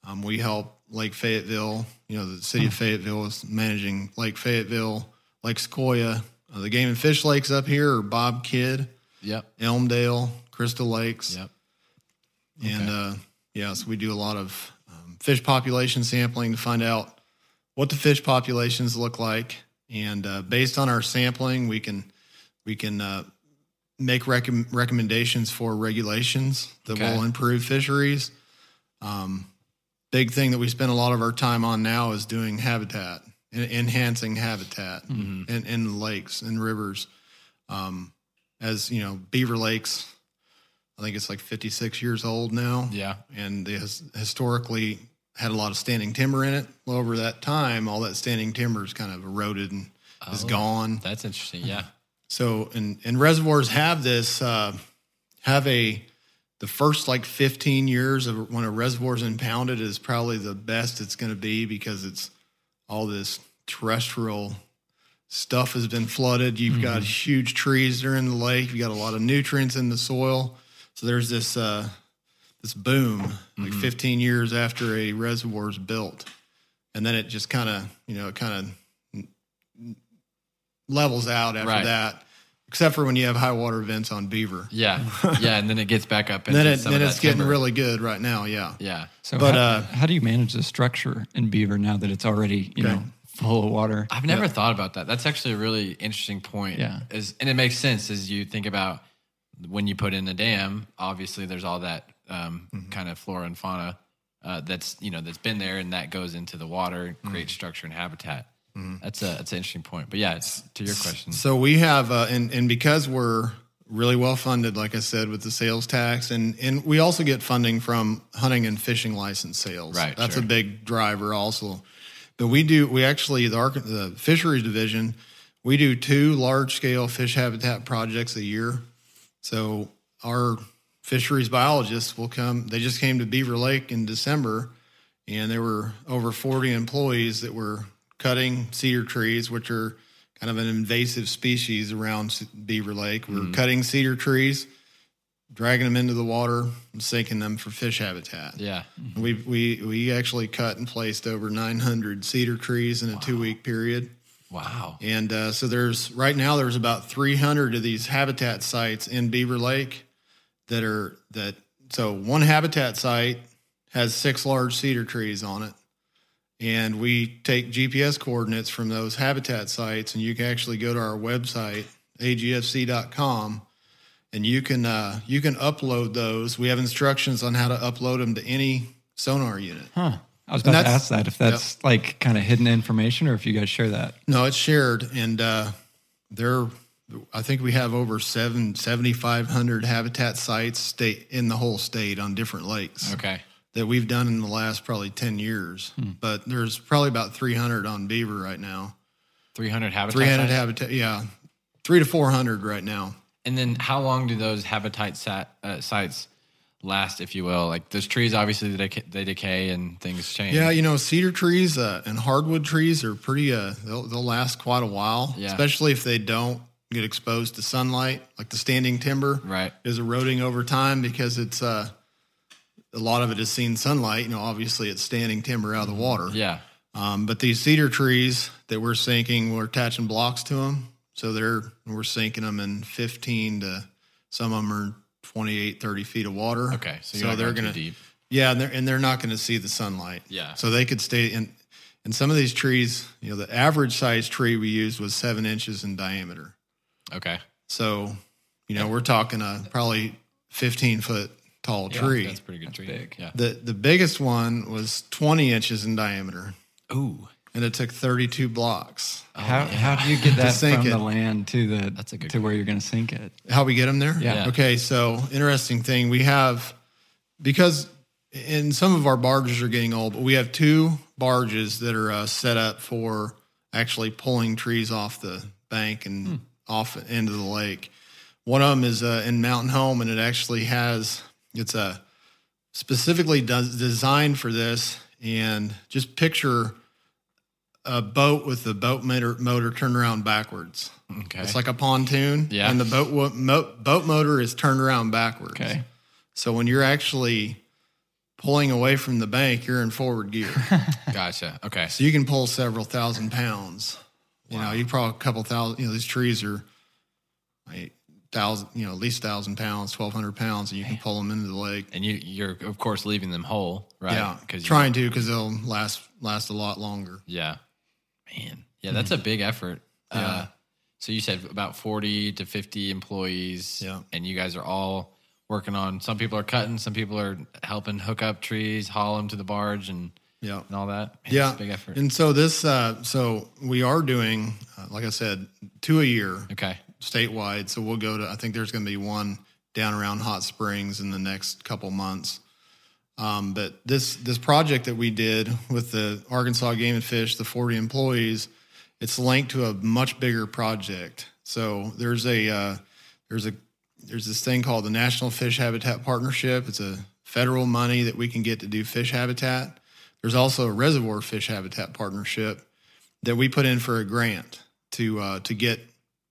um, we help Lake Fayetteville. You know, the city of Fayetteville is managing Lake Fayetteville, Lake Sequoyah. Uh, the game and fish lakes up here are Bob Kidd, Yep. Elmdale, Crystal Lakes. Yep. And uh, yeah, so we do a lot of um, fish population sampling to find out what the fish populations look like, and uh, based on our sampling, we can we can uh, make recom- recommendations for regulations that Okay. will improve fisheries. Um, big thing that we spend a lot of our time on now is doing habitat, en- enhancing habitat in, in lakes and rivers. Um, as you know, Beaver Lakes, I think it's like 56 years old now Yeah. and has historically had a lot of standing timber in it. Well, over that time, all that standing timber is kind of eroded and is Oh. gone. That's interesting. Yeah. So, and and reservoirs have this uh, have a the first like 15 years of when a reservoir is impounded is probably the best it's going to be because it's all this terrestrial stuff has been flooded. You've got huge trees that are in the lake. You've got a lot of nutrients in the soil. So there's this uh, this boom like 15 years after a reservoir is built, and then it just kind of you know it kind of levels out after Right. that, except for when you have high water events on Beaver. Yeah, yeah, and then it gets back up. And then it some then of it's that getting timber. really good right now. Yeah. Yeah, So, But, how, uh, how do you manage the structure in Beaver now that it's already you Okay. know full of water? I've never thought about that. That's actually a really interesting point. Yeah. Is and it makes sense as you think about when you put in a dam. Obviously, there's all that um, Mm-hmm. kind of flora and fauna uh, that's you know that's been there, and that goes into the water, Mm-hmm. creates structure and habitat. That's a that's an interesting point. But yeah, it's to your question. So we have, uh, and and because we're really well funded, like I said, with the sales tax, and and we also get funding from hunting and fishing license sales. Right, that's sure. a big driver also. But we do, we actually the, the fisheries division, we do two large scale fish habitat projects a year. So our fisheries biologists will come. They just came to Beaver Lake in December, and there were over 40 employees that were cutting cedar trees, which are kind of an invasive species around Beaver Lake. We were cutting cedar trees, dragging them into the water, and sinking them for fish habitat. Yeah, We we we actually cut and placed over 900 cedar trees in a two week period. wow. And uh, so there's right now there's about 300 of these habitat sites in Beaver Lake that are that so one habitat site has six large cedar trees on it. And we take GPS coordinates from those habitat sites and you can actually go to our website agfc.com and you can uh, you can upload those. We have instructions on how to upload them to any sonar unit. Huh. I was about to ask that if that's like kind of hidden information or if you guys share that. No, it's shared, and uh, there. I think we have over seven seventy five hundred habitat sites state in the whole state on different lakes Okay. that we've done in the last probably ten years. But there's probably about three hundred on Beaver right now. Three hundred habitat. Three hundred sites? habitat, yeah, three to four hundred right now. And then how long do those habitat sat, uh, sites last, if you will? Like those trees, obviously they decay, they decay and things change. Yeah, you know, cedar trees uh, and hardwood trees are pretty. Uh, they'll they'll last quite a while, Yeah. especially if they don't get exposed to sunlight. Like the standing timber, Right. is eroding over time because it's uh, a lot of it has seen sunlight. You know, obviously it's standing timber out of the water. Yeah. Um, but these cedar trees that we're sinking, we're attaching blocks to them, so they're we're sinking them in 15 to some of them are 28, 30 feet of water. Okay. So, so they're going gonna deep. yeah, and they're, and they're not going to see the sunlight. Yeah. So they could stay in. And some of these trees, you know, the average size tree we used was seven inches in diameter. Okay. So, you know, we're talking a probably 15 foot tall tree. That's a pretty good tree. big. Yeah. The the biggest one was 20 inches in diameter, Ooh. and it took 32 blocks. how how do you get that sink from it. the land to the That's a good to where you're going to sink it? How we get them there? Yeah. Yeah. Okay, so interesting thing we have because in some of our barges are getting old, but we have two barges that are uh, set up for actually pulling trees off the bank and off into the lake. One of them is uh, in Mountain Home, and it actually has it's a specifically does, designed for this. And just picture a boat with the boat motor, motor turned around backwards. Okay. It's like a pontoon, Yeah. and the boat mo- boat motor is turned around backwards. Okay. So when you're actually pulling away from the bank, you're in forward gear. gotcha. Okay. so you can pull several thousand pounds. You know, you probably a couple thousand. You know, these trees are like thousand. You know, at least thousand pounds, twelve hundred pounds, and you can pull them into the lake. And you, you're of course leaving them whole, right? Yeah, Because trying to because they'll last last a lot longer. Yeah. Man. Yeah, that's a big effort. Uh, Mm-hmm. Yeah. so you said about 40 to 50 employees. Yeah. And you guys are all working on, some people are cutting, some people are helping hook up trees, haul them to the barge and, Yeah. and all that. Man, Yeah, big effort. And so this, uh, so we are doing, uh, like I said, two a year. okay. statewide. So we'll go to, I think there's going to be one down around Hot Springs in the next couple months. Um, but this this project that we did with the Arkansas Game and Fish, the 40 employees, it's linked to a much bigger project. So there's a uh, there's a there's this thing called the National Fish Habitat Partnership. It's a federal money that we can get to do fish habitat. There's also a reservoir fish habitat partnership that we put in for a grant. to uh, to get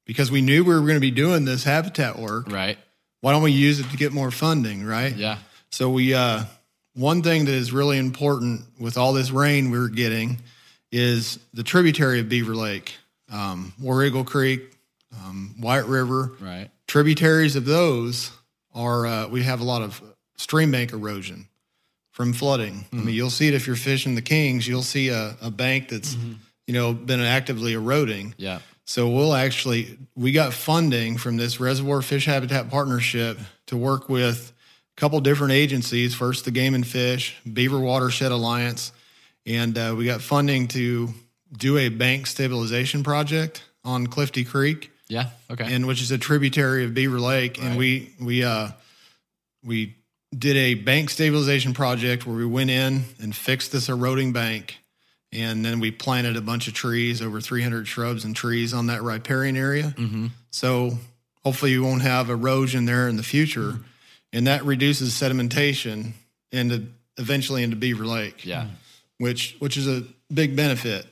because we knew we were going to be doing this habitat work. Right. Why don't we use it to get more funding? Right. Yeah. So we uh, one thing that is really important with all this rain we're getting is the tributary of Beaver Lake, um, War Eagle Creek, um, White River. Right. Tributaries of those are uh, we have a lot of stream bank erosion from flooding. I mean, you'll see it if you're fishing the Kings. You'll see a, a bank that's you know been actively eroding. Yeah. So we'll actually we got funding from this Reservoir Fish Habitat Partnership to work with a couple different agencies. First, the Game and Fish, Beaver Watershed Alliance, and uh, we got funding to do a bank stabilization project on Clifty Creek, Yeah. Okay. and which is a tributary of Beaver Lake. And we we uh, we did a bank stabilization project where we went in and fixed this eroding bank. And then we planted a bunch of trees, over 300 shrubs and trees on that riparian area. mm-hmm. So hopefully you won't have erosion there in the future. And that reduces sedimentation into eventually into Beaver Lake Yeah. which which is a big benefit.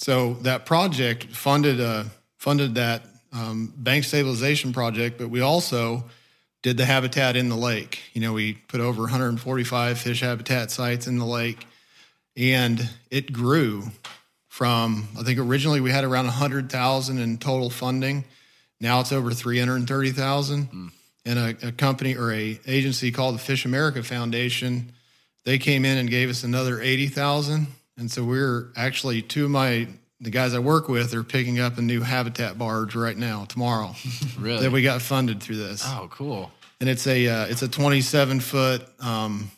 So that project funded uh, funded that um, bank stabilization project, but we also did the habitat in the lake. You know, we put over 145 fish habitat sites in the lake, and it grew from I think originally we had around 100,000 in total funding. Now it's over 330,000. Hmm. And a, a company or a agency called the Fish America Foundation they came in and gave us another 80,000 and so we're actually two of my the guys I work with are picking up a new habitat barge right now tomorrow Really. that we got funded through this oh, cool. and it's a uh, it's a 27 foot um,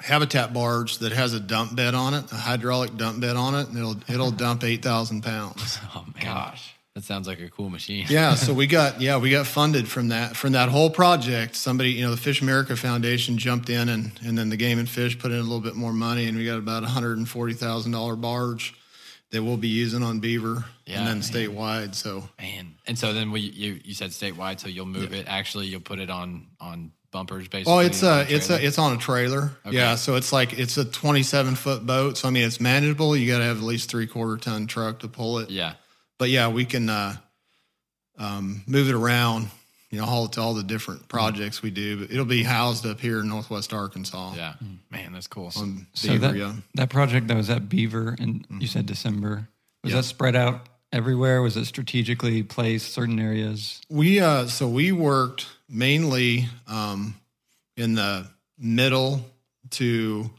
habitat barge that has a dump bed on it a hydraulic dump bed on it and it'll it'll dump 8,000 pounds Oh man. Gosh. That sounds like a cool machine. yeah so we got yeah we got funded from that from that whole project somebody you know the fish america foundation jumped in and and then the game and fish put in a little bit more money and we got about a hundred and forty thousand dollar barge that we'll be using on beaver Yeah, and then man. statewide so Man. And so then we you you said statewide, so you'll move it. Actually, you'll put it on on bumpers basically. oh it's on a it's trailer? a it's on a trailer Okay. yeah so it's like it's a 27 foot boat so i mean it's manageable you got to have at least three quarter ton truck to pull it yeah. but yeah, we can uh, um, move it around. You know, haul it to all the different projects we do. But it'll be housed up here in Northwest Arkansas. Yeah. Man, that's cool. on So Beaver, that, yeah. that project that was at Beaver, and you said December, was that spread out everywhere? Was it strategically placed certain areas? We uh, so we worked mainly um, in the middle to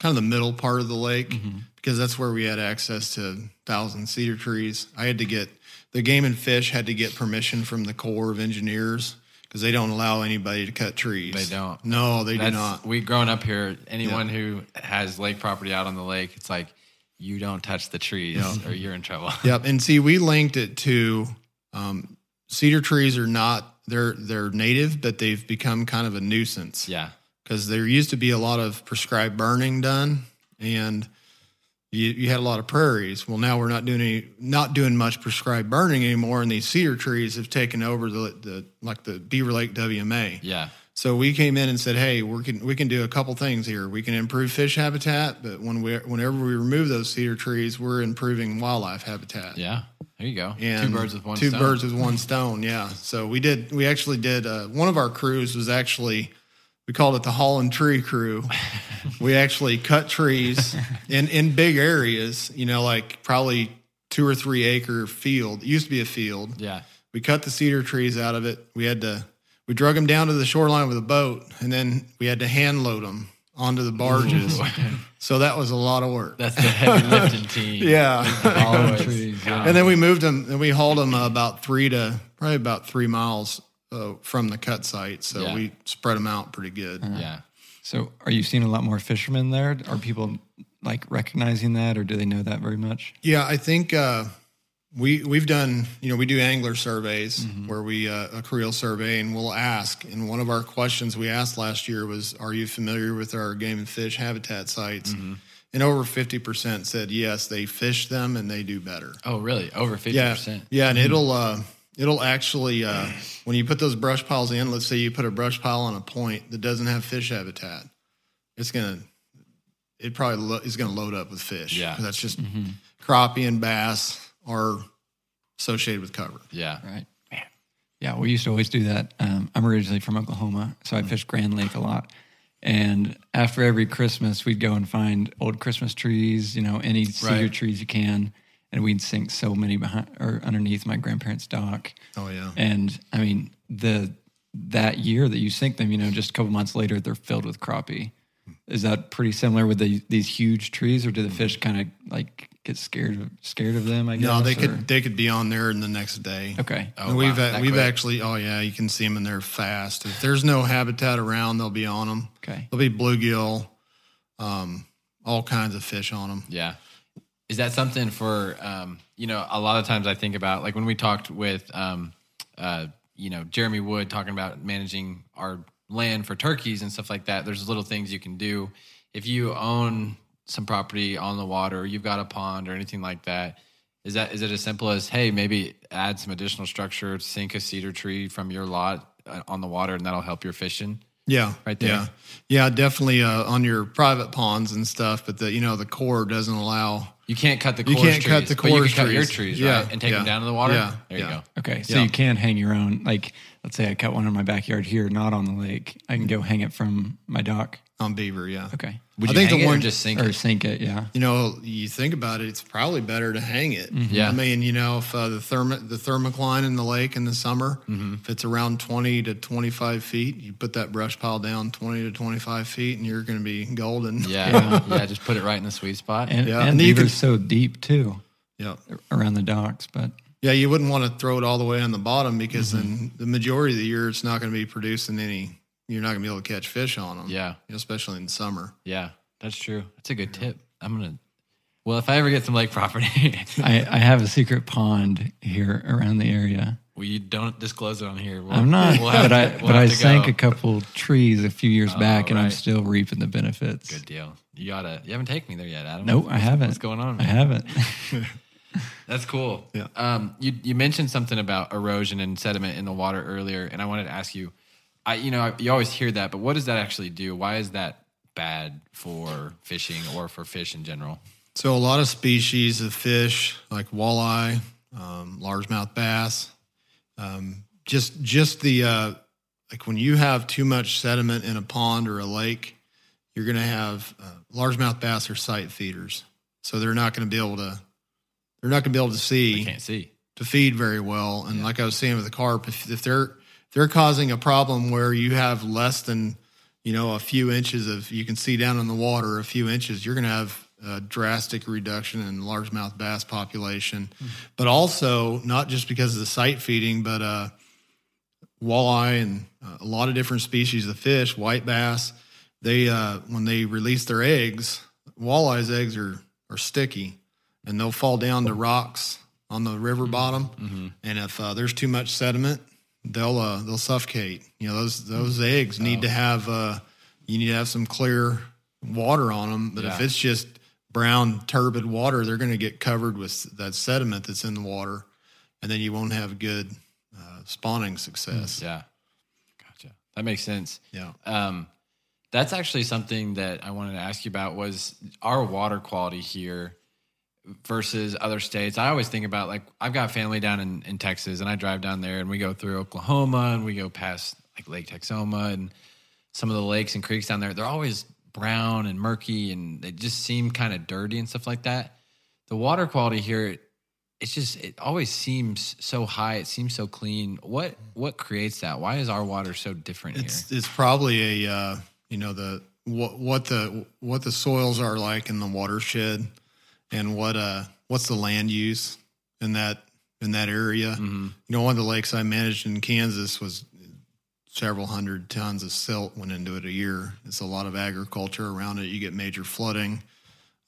kind of the middle part of the lake because that's where we had access to thousand cedar trees. I had to get the game and fish had to get permission from the Corps of Engineers because they don't allow anybody to cut trees. They don't. No, they That's, do not. We growing up here, anyone who has lake property out on the lake, it's like you don't touch the trees or you're in trouble. Yep. And see, we linked it to um, cedar trees are not they're they're native, but they've become kind of a nuisance yeah. because there used to be a lot of prescribed burning done, and you, you had a lot of prairies. Well, now we're not doing any not doing much prescribed burning anymore, and these cedar trees have taken over the the like the Beaver Lake WMA. Yeah. So we came in and said, "Hey, we can we can do a couple things here. We can improve fish habitat, but when we whenever we remove those cedar trees, we're improving wildlife habitat." Yeah. There you go. And two birds with one two stone. birds with one stone. Yeah. So we did. We actually did. Uh, one of our crews was actually we called it the Holland Tree Crew. we actually cut trees in in big areas. You know, like probably two or three acre field. It used to be a field. Yeah. We cut the cedar trees out of it. We had to. We drug them down to the shoreline with a boat, and then we had to hand load them onto the barges. so that was a lot of work. That's the heavy lifting team. Yeah. Always. trees. And then we moved them, and we hauled them about three to probably about three miles uh, from the cut site. So Yeah. we spread them out pretty good. Yeah. So are you seeing a lot more fishermen there? Are people like recognizing that, or do they know that very much? Yeah, I think uh, we we've done. You know, we do angler surveys where we uh, a creel survey, and we'll ask. And one of our questions we asked last year was, "Are you familiar with our game and fish habitat sites?" And over fifty percent said yes, they fish them and they do better. Oh, really? Over 50%. Yeah, yeah, and it'll uh, it'll actually uh, when you put those brush piles in. Let's say you put a brush pile on a point that doesn't have fish habitat, it's gonna it probably lo- is gonna load up with fish. Yeah. that's just crappie and bass are associated with cover. Yeah. Right. Yeah, we used to always do that. Um, I'm originally from Oklahoma, so I fished Grand Lake a lot. And after every Christmas, we'd go and find old Christmas trees, you know, any cedar Right. trees you can, and we'd sink so many behind or underneath my grandparents' dock. Oh yeah. And I mean, the that year that you sink them, you know, just a couple months later, they're filled with crappie. Is that pretty similar with the, these huge trees, or do the fish kind of like get scared of, scared of them? I guess. No, they or- could they could be on there in the next day. Okay. Oh, and we've wow, uh, we've quick. actually oh yeah, you can see them in there fast. If there's no habitat around, they'll be on them. Okay. They'll be bluegill, um, all kinds of fish on them. Yeah. Is that something for um, you know, a lot of times I think about like when we talked with um uh, you know, Jeremy Wood talking about managing our land for turkeys and stuff like that. There's little things you can do. If you own some property on the water, you've got a pond or anything like that, is that is it as simple as hey, maybe add some additional structure, sink a cedar tree from your lot uh, on the water, and that'll help your fishing? Yeah, Right there. Yeah, yeah, definitely uh, on your private ponds and stuff. But the you know the core doesn't allow. You can't cut the You can't cut trees, the but you can cut your trees. trees, Yeah, right, and take yeah, them down to the water. yeah, there you go. Okay, so Yeah. you can hang your own. Like, let's say I cut one in my backyard here, not on the lake. I can go hang it from my dock. on beaver. Yeah. Okay, Would I you think hang the it or one- just sink or it? sink it. Yeah. You know, you think about it, it's probably better to hang it. Yeah. I mean, you know, if uh, the therm the thermocline in the lake in the summer, Mm-hmm. if it's around twenty to twenty five feet, you put that brush pile down twenty to twenty five feet, and you're going to be golden. Yeah, yeah, Just put it right in the sweet spot. And, Yeah, and and you beaver's can- so deep too yeah, around the docks. But yeah. You wouldn't want to throw it all the way on the bottom because Mm-hmm. then the majority of the year it's not going to be producing any. You're not going to be able to catch fish on them. Yeah. especially in summer. yeah, that's true. That's a good tip. I'm gonna. Well, if I ever get some lake property, I, I have a secret pond here around the area. well, you don't disclose it on here. We'll, I'm not, we'll have but I to- we'll but I sank go. a couple trees a few years back, and I'm still reaping the benefits. Good deal. You gotta. You haven't taken me there yet, Adam. Nope, I haven't. What's going on? I haven't. That's cool. Yeah. Um, you you mentioned something about erosion and sediment in the water earlier, and I wanted to ask you. I you know you always hear that, but what does that actually do? Why is that bad for fishing or for fish in general? So a lot of species of fish, like walleye, um, largemouth bass, um, just just the uh, like when you have too much sediment in a pond or a lake, you're going to have uh, largemouth bass are sight feeders, so they're not going to be able to they're not going to be able to see You can't see. to feed very well. And like I was saying with the carp, if, if they're they're causing a problem where you have less than you know a few inches of you can see down in the water a few inches, you're going to have a drastic reduction in largemouth bass population. But also not just because of the sight feeding, but uh, walleye and uh, a lot of different species of fish, white bass. They uh, when they release their eggs, walleye's eggs are are sticky, and they'll fall down to rocks on the river bottom. And if uh, there's too much sediment, they'll uh, they'll suffocate. You know those those eggs need to have uh, you need to have some clear water on them. But if it's just brown turbid water, they're going to get covered with that sediment that's in the water, and then you won't have good uh, spawning success. Yeah. Gotcha. That makes sense. Yeah. Um, that's actually something that I wanted to ask you about was our water quality here versus other states. I always think about like I've got family down in, in Texas and I drive down there and we go through Oklahoma and we go past like Lake Texoma and some of the lakes and creeks down there. They're always brown and murky and they just seem kind of dirty and stuff like that. The water quality here it's just it always seems so high. It seems so clean. What what creates that? Why is our water so different It's here? it's probably a uh, you know the what what the what the soils are like in the watershed, and what uh what's the land use in that in that area. Mm-hmm. You know, one of the lakes I managed in Kansas was several hundred tons of silt went into it a year. It's a lot of agriculture around it. You get major flooding.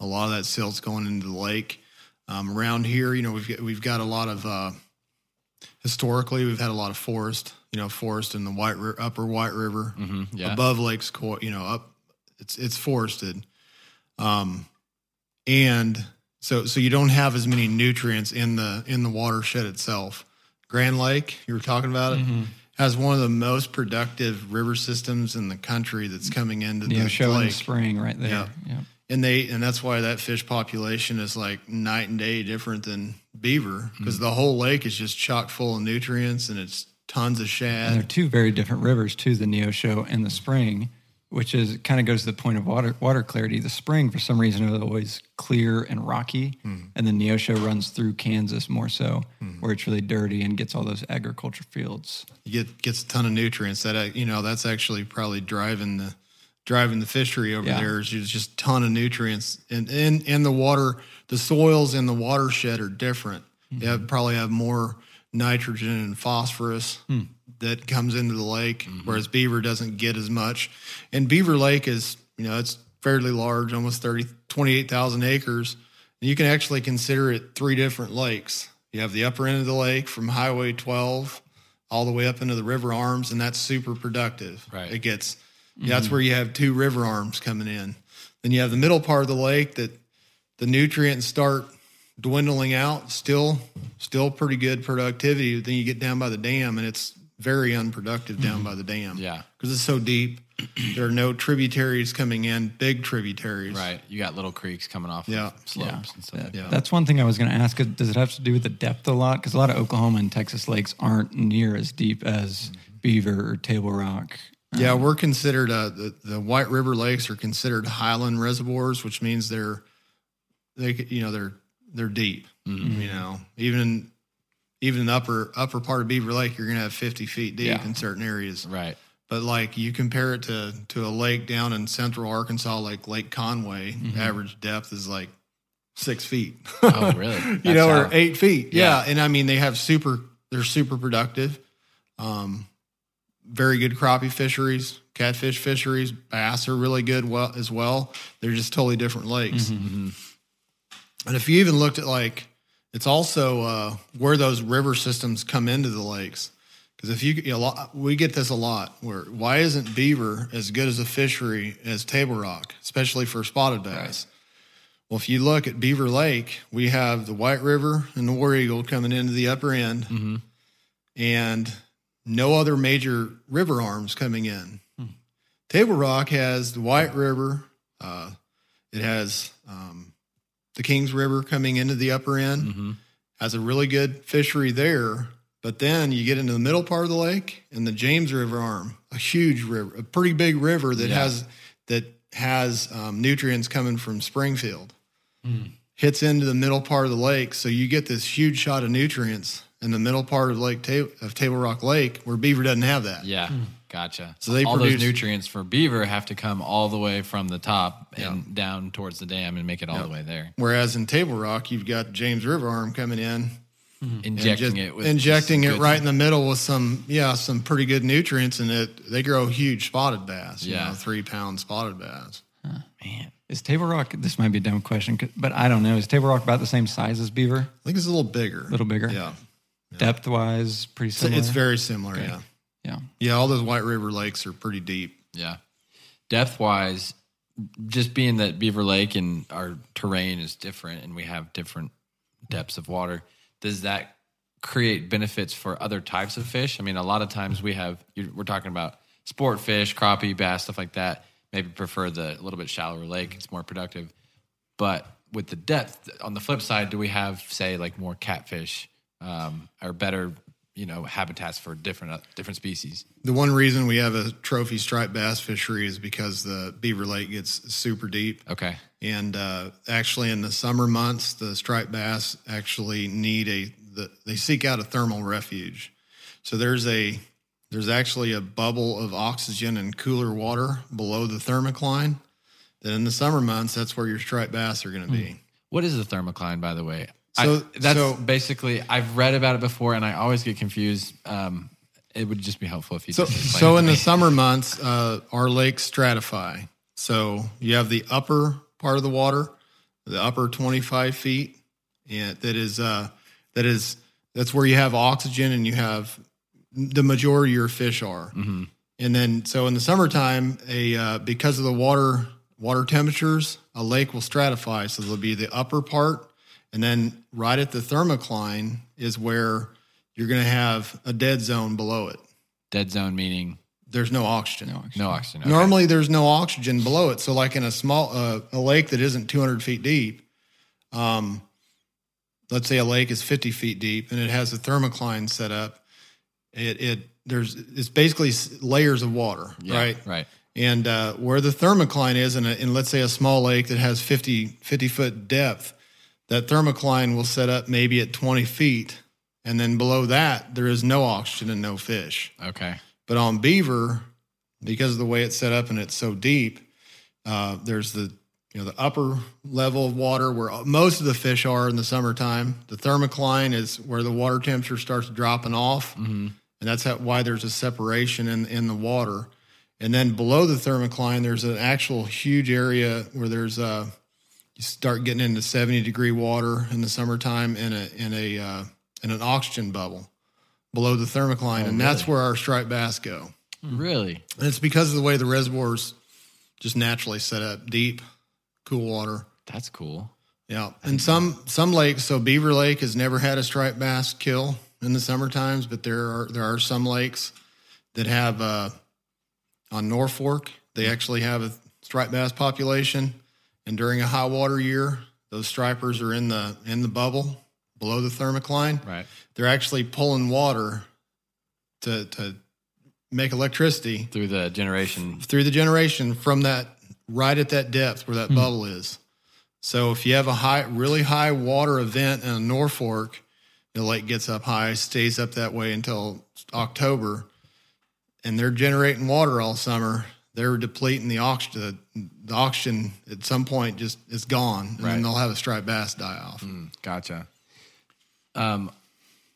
A lot of that silt's going into the lake. Um, around here, you know, we've got, we've got a lot of uh, historically we've had a lot of forest. You know, forest in the White Ri- Upper White River Mhm, yeah. above Lakes Court. You know, up it's it's forested, um, and so so you don't have as many nutrients in the in the watershed itself. Grand Lake, you were talking about it, Mm-hmm. has one of the most productive river systems in the country that's coming into know, the show in the lake spring right there. Yeah. Yeah. and they and that's why that fish population is like night and day different than beaver because the whole lake is just chock full of nutrients and it's tons of And they're two very different rivers too, the Neosho and the Spring, which is kind of goes to the point of water water clarity. The Spring, for some reason, is always clear and rocky, mm-hmm. and the Neosho runs through Kansas more so, mm-hmm. where it's really dirty and gets all those agriculture fields. You get gets a ton of nutrients. That uh, you know that's actually probably driving the driving the fishery over Yeah. there. Is just a ton of nutrients and and and the water, the soils in the watershed are different. Mm-hmm. They have, probably have more nitrogen and phosphorus hmm. That comes into the lake, mm-hmm. whereas Beaver doesn't get as much. And Beaver Lake is you know it's fairly large, almost 30, 28,000 acres. And you can actually consider it three different lakes. You have the upper end of the lake from Highway 12 all the way up into the river arms, and that's super productive. Right. It gets mm-hmm. that's where you have two river arms coming in. Then you have the middle part of the lake that the nutrients start dwindling out. Still, still pretty good productivity. Then you get down by the dam, and it's very unproductive down mm-hmm. by the dam. Yeah. because it's so deep. there are no tributaries coming in, big tributaries. Right. You got little creeks coming off Yeah. of slopes and stuff. Yeah. That's one thing I was going to ask. Uh, does it have to do with the depth a lot? Because a lot of Oklahoma and Texas lakes aren't near as deep as mm-hmm. Beaver or Table Rock. Yeah, um, we're considered uh, the the White River lakes are considered highland reservoirs, which means they're they you know they're they're deep. Mm-hmm. You know, even even in the upper upper part of Beaver Lake, you're gonna have 50 feet deep Yeah. in certain areas. Right. But like you compare it to to a lake down in central Arkansas, like Lake Conway, average depth is like six feet. Oh, really? you know, how- or eight feet. Yeah. Yeah. And I mean, they have super, they're super productive. Um, very good crappie fisheries, catfish fisheries, bass are really good well as well. They're just totally different lakes. Mm-hmm, And if you even looked at like, it's also uh, where those river systems come into the lakes. Because if you, a lot, we get this a lot. Where why isn't beaver as good as a fishery as Table Rock, especially for spotted bass? Well, if you look at Beaver Lake, we have the White River and the War Eagle coming into the upper end, Mm-hmm. and no other major river arms coming in. Table Rock has the White River. Uh, it has um, the Kings River coming into the upper end. Mm-hmm. Has a really good fishery there. But then you get into the middle part of the lake and the James River arm, a huge river, a pretty big river that Yeah. has that has um, nutrients coming from Springfield. Hmm. Hits into the middle part of the lake, so you get this huge shot of nutrients in the middle part of Lake Ta- of Table Rock Lake, where Beaver doesn't have that. Yeah. Gotcha. So they all produce- those nutrients for beaver have to come all the way from the top and down towards the dam and make it all the way there, Whereas in Table Rock, you've got James River arm coming in, and injecting just it with injecting it good- right in the middle with some yeah some pretty good nutrients, and it they grow huge spotted bass. You Yeah. know, three pound spotted bass. Man, Is Table Rock? This might be a dumb question, but I don't know. Is Table Rock about the same size as Beaver? I think it's a little bigger. A little bigger. Yeah, Depth wise, pretty similar. it's very similar. Yeah, yeah. yeah. All those White River lakes are pretty deep. yeah. Depth wise, just being that Beaver Lake and our terrain is different and we have different depths of water, does that create benefits for other types of fish? I mean, a lot of times we have, we're talking about sport fish, crappie, bass, stuff like that. Maybe prefer the a little bit shallower lake, it's more productive. But with the depth, on the flip side, do we have, say, like more catfish um, or better, you know, habitats for different uh, different species? The one reason we have a trophy striped bass fishery is because the Beaver Lake gets super deep. Okay. And uh, actually, in the summer months, the striped bass actually need a the, they seek out a thermal refuge. So there's a there's actually a bubble of oxygen and cooler water below the thermocline. That in the summer months, that's where your striped bass are going to be. What is a thermocline, by the way? So- I, that's so- basically I've read about it before, and I always get confused. Um, it would just be helpful if you So, so in the summer months, uh, our lakes stratify. So you have the upper part of the water, the upper 25 feet, and that is uh, that is that's where you have oxygen and you have the majority of your fish are. Mm-hmm. And then so in the summertime, a uh, because of the water water temperatures, a lake will stratify. So there'll be the upper part, and then right at the thermocline is where you're going to have a dead zone below it dead zone meaning there's no oxygen. no oxygen. Okay. Normally, there's no oxygen below it. So, like in a small uh, a lake that isn't 200 feet deep, um, let's say a lake is 50 feet deep and it has a thermocline set up, it it there's it's basically layers of water, Yeah, right? Right. And uh, where the thermocline is in, a, in, let's say, a small lake that has 50, 50 foot depth, that thermocline will set up maybe at 20 feet. And then below that, there is no oxygen and no fish. Okay. But on beaver, because of the way it's set up and it's so deep, uh, there's the you know the upper level of water where most of the fish are in the summertime. The thermocline is where the water temperature starts dropping off, and that's how, why there's a separation in in the water. And then below the thermocline, there's an actual huge area where there's uh you start getting into 70 degree water in the summertime in a in a uh, in an oxygen bubble below the thermocline, and that's where our striped bass go. Really? And it's because of the way the reservoirs just naturally set up, deep, cool water. That's cool. Yeah, and some some lakes. So Beaver Lake has never had a striped bass kill in the summer times, but there are there are some lakes that have uh, on Norfork. They actually have a striped bass population, and during a high water year, those stripers are in the in the bubble below the thermocline. Right. They're actually pulling water to to make electricity Through the generation. through the generation from that right at that depth where that Hmm. bubble is. So if you have a high, really high water event in a Norfork, the lake gets up high, stays up that way until October, and they're generating water all summer. They're depleting the oxygen. The, the oxygen at some point just is gone, and Right. then they'll have a striped bass die off. Mm, Gotcha. Um,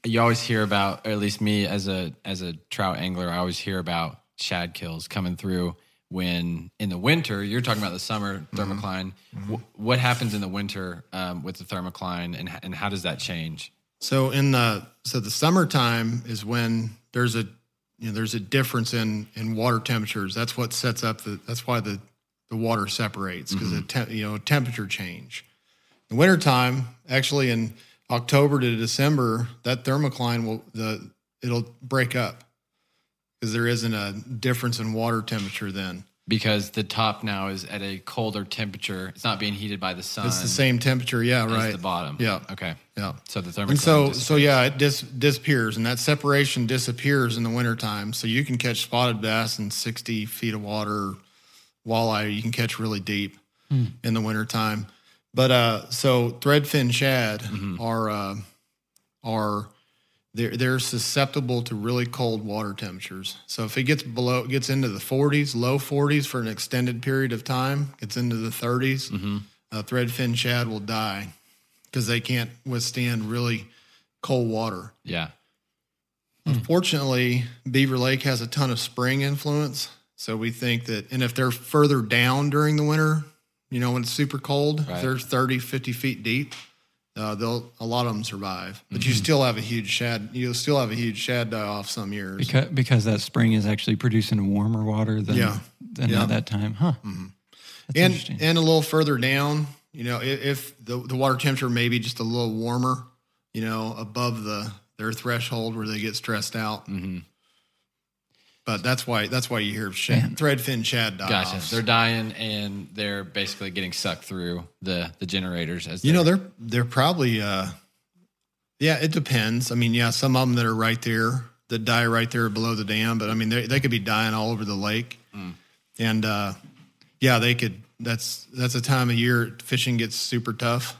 you always hear about, or at least me as a as a trout angler, I always hear about shad kills coming through when in the winter. You're talking about the summer thermocline. Wh- what happens in the winter um, with the thermocline, and and how does that change? So in the so the summertime is when there's a you know there's a difference in in water temperatures. That's what sets up the that's why the the water separates because the mm-hmm. te- you know temperature change. In wintertime, actually in October to December, that thermocline will the it'll break up because there isn't a difference in water temperature then. Because the top now is at a colder temperature. It's not being heated by the sun. It's the same temperature, yeah, as right. the bottom. Yeah. Okay. Yeah. So the thermocline. And so, so yeah, it dis- disappears, and that separation disappears in the wintertime. So you can catch spotted bass in 60 feet of water, walleye, you can catch really deep in the wintertime. But uh, so threadfin shad are uh, are they're they're susceptible to really cold water temperatures. So if it gets below, it gets into the 40s, low 40s for an extended period of time, gets into the 30s, uh, threadfin shad will die because they can't withstand really cold water. yeah. Unfortunately, Beaver Lake has a ton of spring influence. So we think that, and if they're further down during the winter, you know, when it's super cold, Right. if they're 30, 50 feet deep, uh, they'll, a lot of them survive. But Mm-hmm. you still have a huge shad, you'll still have a huge shad die off some years. Because, because that spring is actually producing warmer water than, Yeah. than Yeah. at that time. Huh. That's and and a little further down, you know, if, if the the water temperature may be just a little warmer, you know, above the their threshold where they get stressed out. Mm-hmm. But that's why that's why you hear shad, threadfin shad die Gotcha. offs. They're dying and they're basically getting sucked through the the generators as You know, they're- they're they're probably uh yeah, it depends. I mean, yeah, some of them that are right there that die right there below the dam, but I mean they they could be dying all over the lake. Mm. And uh yeah, they could that's that's a time of year fishing gets super tough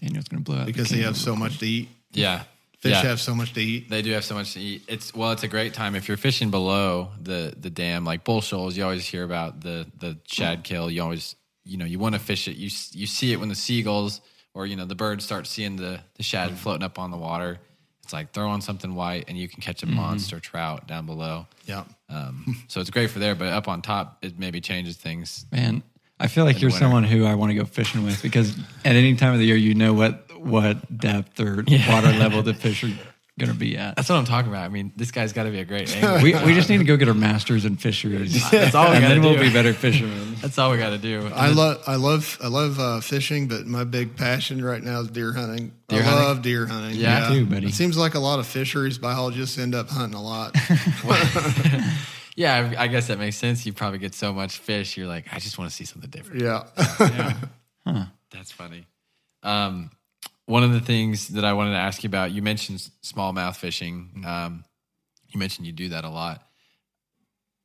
Daniel's going to blow out the because they have so much to eat. yeah. Fish yeah. have so much to eat. They do have so much to eat. It's well, it's a great time if you're fishing below the the dam, like bull shoals. You always hear about the the shad kill. You always you know you want to fish it. You you see it when the seagulls or you know the birds start seeing the the shad floating up on the water. It's like throw on something white and you can catch a monster trout down below. Yeah. Um, so it's great for there, but up on top it maybe changes things. Man, I feel like you're winter. someone who I want to go fishing with because at any time of the year, you know what what depth or water level the fish are going to be at. That's what I'm talking about. I mean, this guy's got to be a great angler. We, we just need to go get our masters in fisheries. That's all we and gotta do. then we'll be better fishermen. That's all we got to do. I love I love I love uh, fishing, but my big passion right now is deer hunting. Deer I hunting? love deer hunting. Yeah, Me too, buddy. It seems like a lot of fisheries biologists end up hunting a lot. Yeah, I I guess that makes sense. You probably get so much fish, you're like, I just want to see something different. Yeah. Yeah. That's funny. Um, one of the things that I wanted to ask you about, you mentioned smallmouth fishing. Um, you mentioned you do that a lot.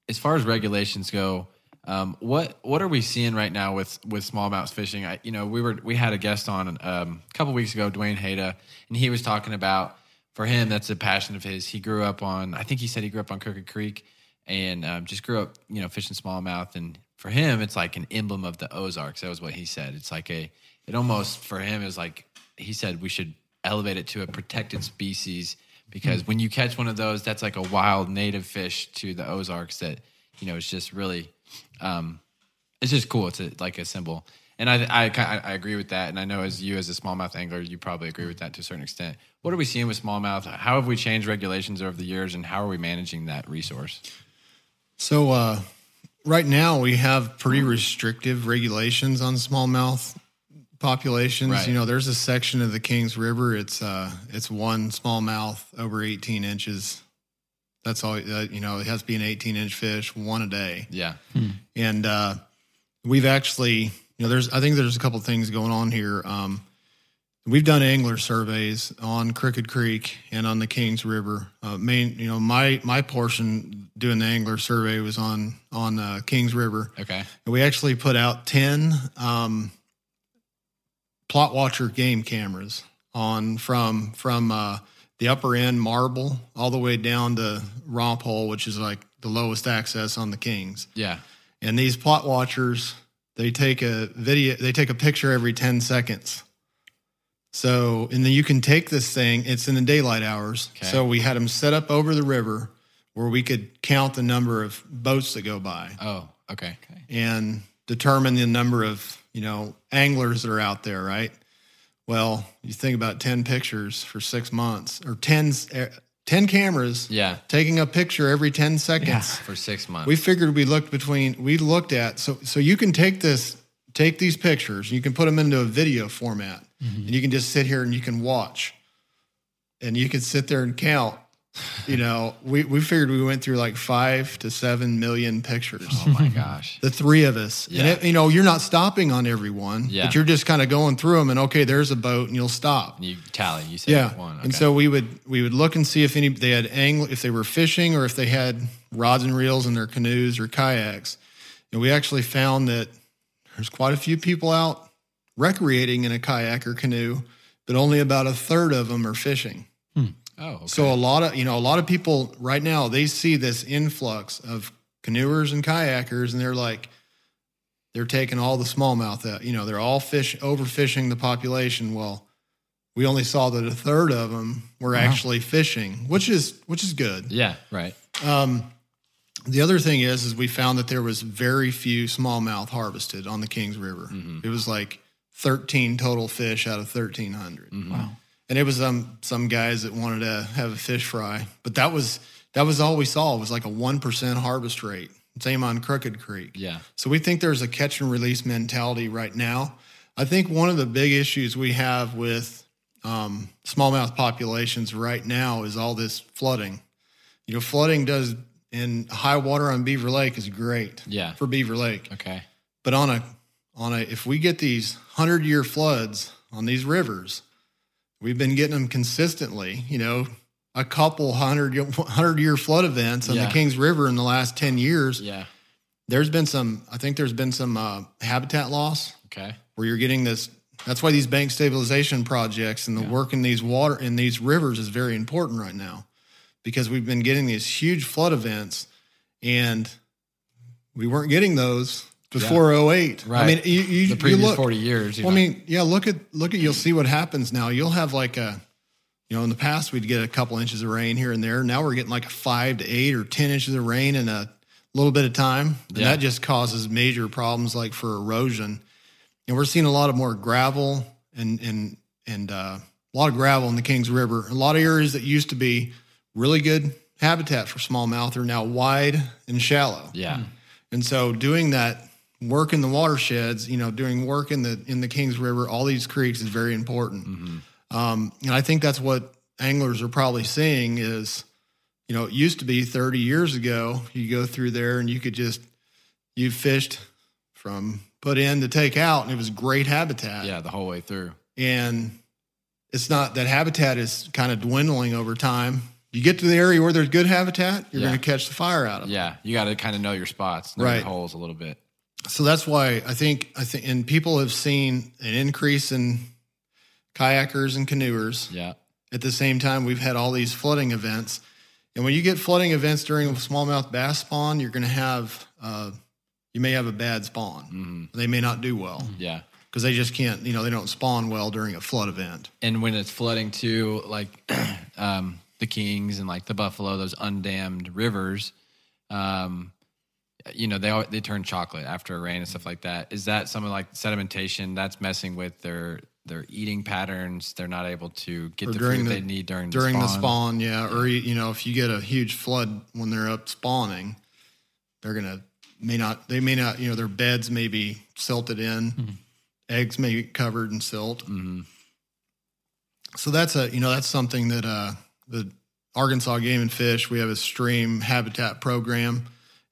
As far as regulations go, um, what what are we seeing right now with with smallmouth fishing? I, you know, we were we had a guest on um, a couple weeks ago, Dwayne Hayda, and he was talking about for him that's a passion of his. He grew up on, I think he said he grew up on Crooked Creek, and um, just grew up, you know, fishing smallmouth. And for him, it's like an emblem of the Ozarks. That was what he said. It's like a, it almost for him is like he said we should elevate it to a protected species because when you catch one of those, that's like a wild native fish to the Ozarks that you know it's just really, um, it's just cool. It's a, like a symbol, and I, I I agree with that. And I know as you as a smallmouth angler, you probably agree with that to a certain extent. What are we seeing with smallmouth? How have we changed regulations over the years, and how are we managing that resource? So uh, right now we have pretty restrictive regulations on smallmouth populations. Right. You know, there's a section of the Kings River. It's uh, it's one smallmouth over 18 inches. That's all. Uh, you know, it has to be an 18 inch fish, one a day. Yeah, And uh, we've actually, you know, there's I think there's a couple things going on here. Um, we've done angler surveys on Crooked Creek and on the Kings River. Uh, main, you know, my my portion doing the angler survey was on on uh, Kings River. okay, And we actually put out 10 um, plot watcher game cameras on from from uh, the upper end marble all the way down to romp hole which is like the lowest access on the kings. Yeah, and these plot watchers they take a video they take a picture every 10 seconds. So and then you can take this thing it's in the daylight hours. Okay. so we had them set up over the river where we could count the number of boats that go by. Oh, okay, and determine the number of you know anglers that are out there right? Well you think about 10 pictures for six months or 10, eh, 10 cameras yeah, taking a picture every 10 seconds. for six months. we figured we looked between we looked at so so you can take this take these pictures you can put them into a video format and you can just sit here and you can watch. And you can sit there and count you know we, we figured we went through like five to seven million pictures oh my gosh, the three of us. Yeah. And it, you know, you're not stopping on everyone, Yeah. but you're just kind of going through them and okay, there's a boat and you'll stop. you tally. You said Yeah. one. And so we would we would look and see if any they had angle if they were fishing or if they had rods and reels in their canoes or kayaks. And we actually found that there's quite a few people out recreating in a kayak or canoe, but only about a third of them are fishing. Hmm. Oh, okay. So a lot of you know a lot of people right now they see this influx of canoers and kayakers, and they're like, they're taking all the smallmouth out. You know, they're all fish overfishing the population. Well, we only saw that a third of them were actually fishing, which is which is good. yeah, right. Um, the other thing is, is we found that there was very few smallmouth harvested on the Kings River. It was like 13 total fish out of 1,300 Wow. And it was um some guys that wanted to have a fish fry, but that was that was all we saw. It was like a one percent harvest rate. Same on Crooked Creek. Yeah, So we think there's a catch and release mentality right now. I think one of the big issues we have with um, smallmouth populations right now is all this flooding. You know, flooding does in high water on Beaver Lake is great yeah. for Beaver Lake, Okay. but on a on a if we get these hundred year floods on these rivers, we've been getting them consistently. You know, a couple hundred hundred year flood events on Yeah. the Kings River in the last ten years. Yeah. There's been some. I think there's been some uh, habitat loss Okay. where you're getting this. That's why these bank stabilization projects and the work in these water in these rivers is very important right now, because we've been getting these huge flood events, and we weren't getting those before 08. Right. I mean, you, you, The you previous look, forty years. You well, I mean, yeah. Look at look at. You'll see what happens now. You'll have like a, you know, in the past we'd get a couple inches of rain here and there. Now we're getting like a five to eight or ten inches of rain in a little bit of time, and Yeah. that just causes major problems like for erosion. And we're seeing a lot of more gravel and and and uh, a lot of gravel in the Kings River. A lot of areas that used to be really good habitat for smallmouth are now wide and shallow. yeah. And so doing that work in the watersheds, you know, doing work in the in the Kings River, all these creeks is very important. Um, and I think that's what anglers are probably seeing is, you know, it used to be 30 years ago, you go through there and you could just you fished from put in to take out, and it was great habitat. Yeah. The whole way through. And it's not that habitat is kind of dwindling over time. You get to the area where there's good habitat, you're Yeah. going to catch the fire out of it. Yeah, you got to kind of know your spots, know Right. your holes a little bit. So that's why I think I think and people have seen an increase in kayakers and canoers. Yeah, At the same time, we've had all these flooding events. And when you get flooding events during a smallmouth bass spawn, you're going to have, uh, you may have a bad spawn. They may not do well yeah. because they just can't, you know, they don't spawn well during a flood event. And when it's flooding too, like um, the Kings and like the Buffalo, those undammed rivers, um, you know, they they turn chocolate after a rain and stuff like that. Is that some of like sedimentation that's messing with their their eating patterns? They're not able to get Or the food the- they need during during the the spawn. spawn, yeah. Or, you know, if you get a huge flood when they're up spawning, they're going to, may not, they may not, you know, their beds may be silted in, eggs may be covered in silt. So that's a, you know, that's something that uh, the Arkansas Game and Fish, we have a stream habitat program,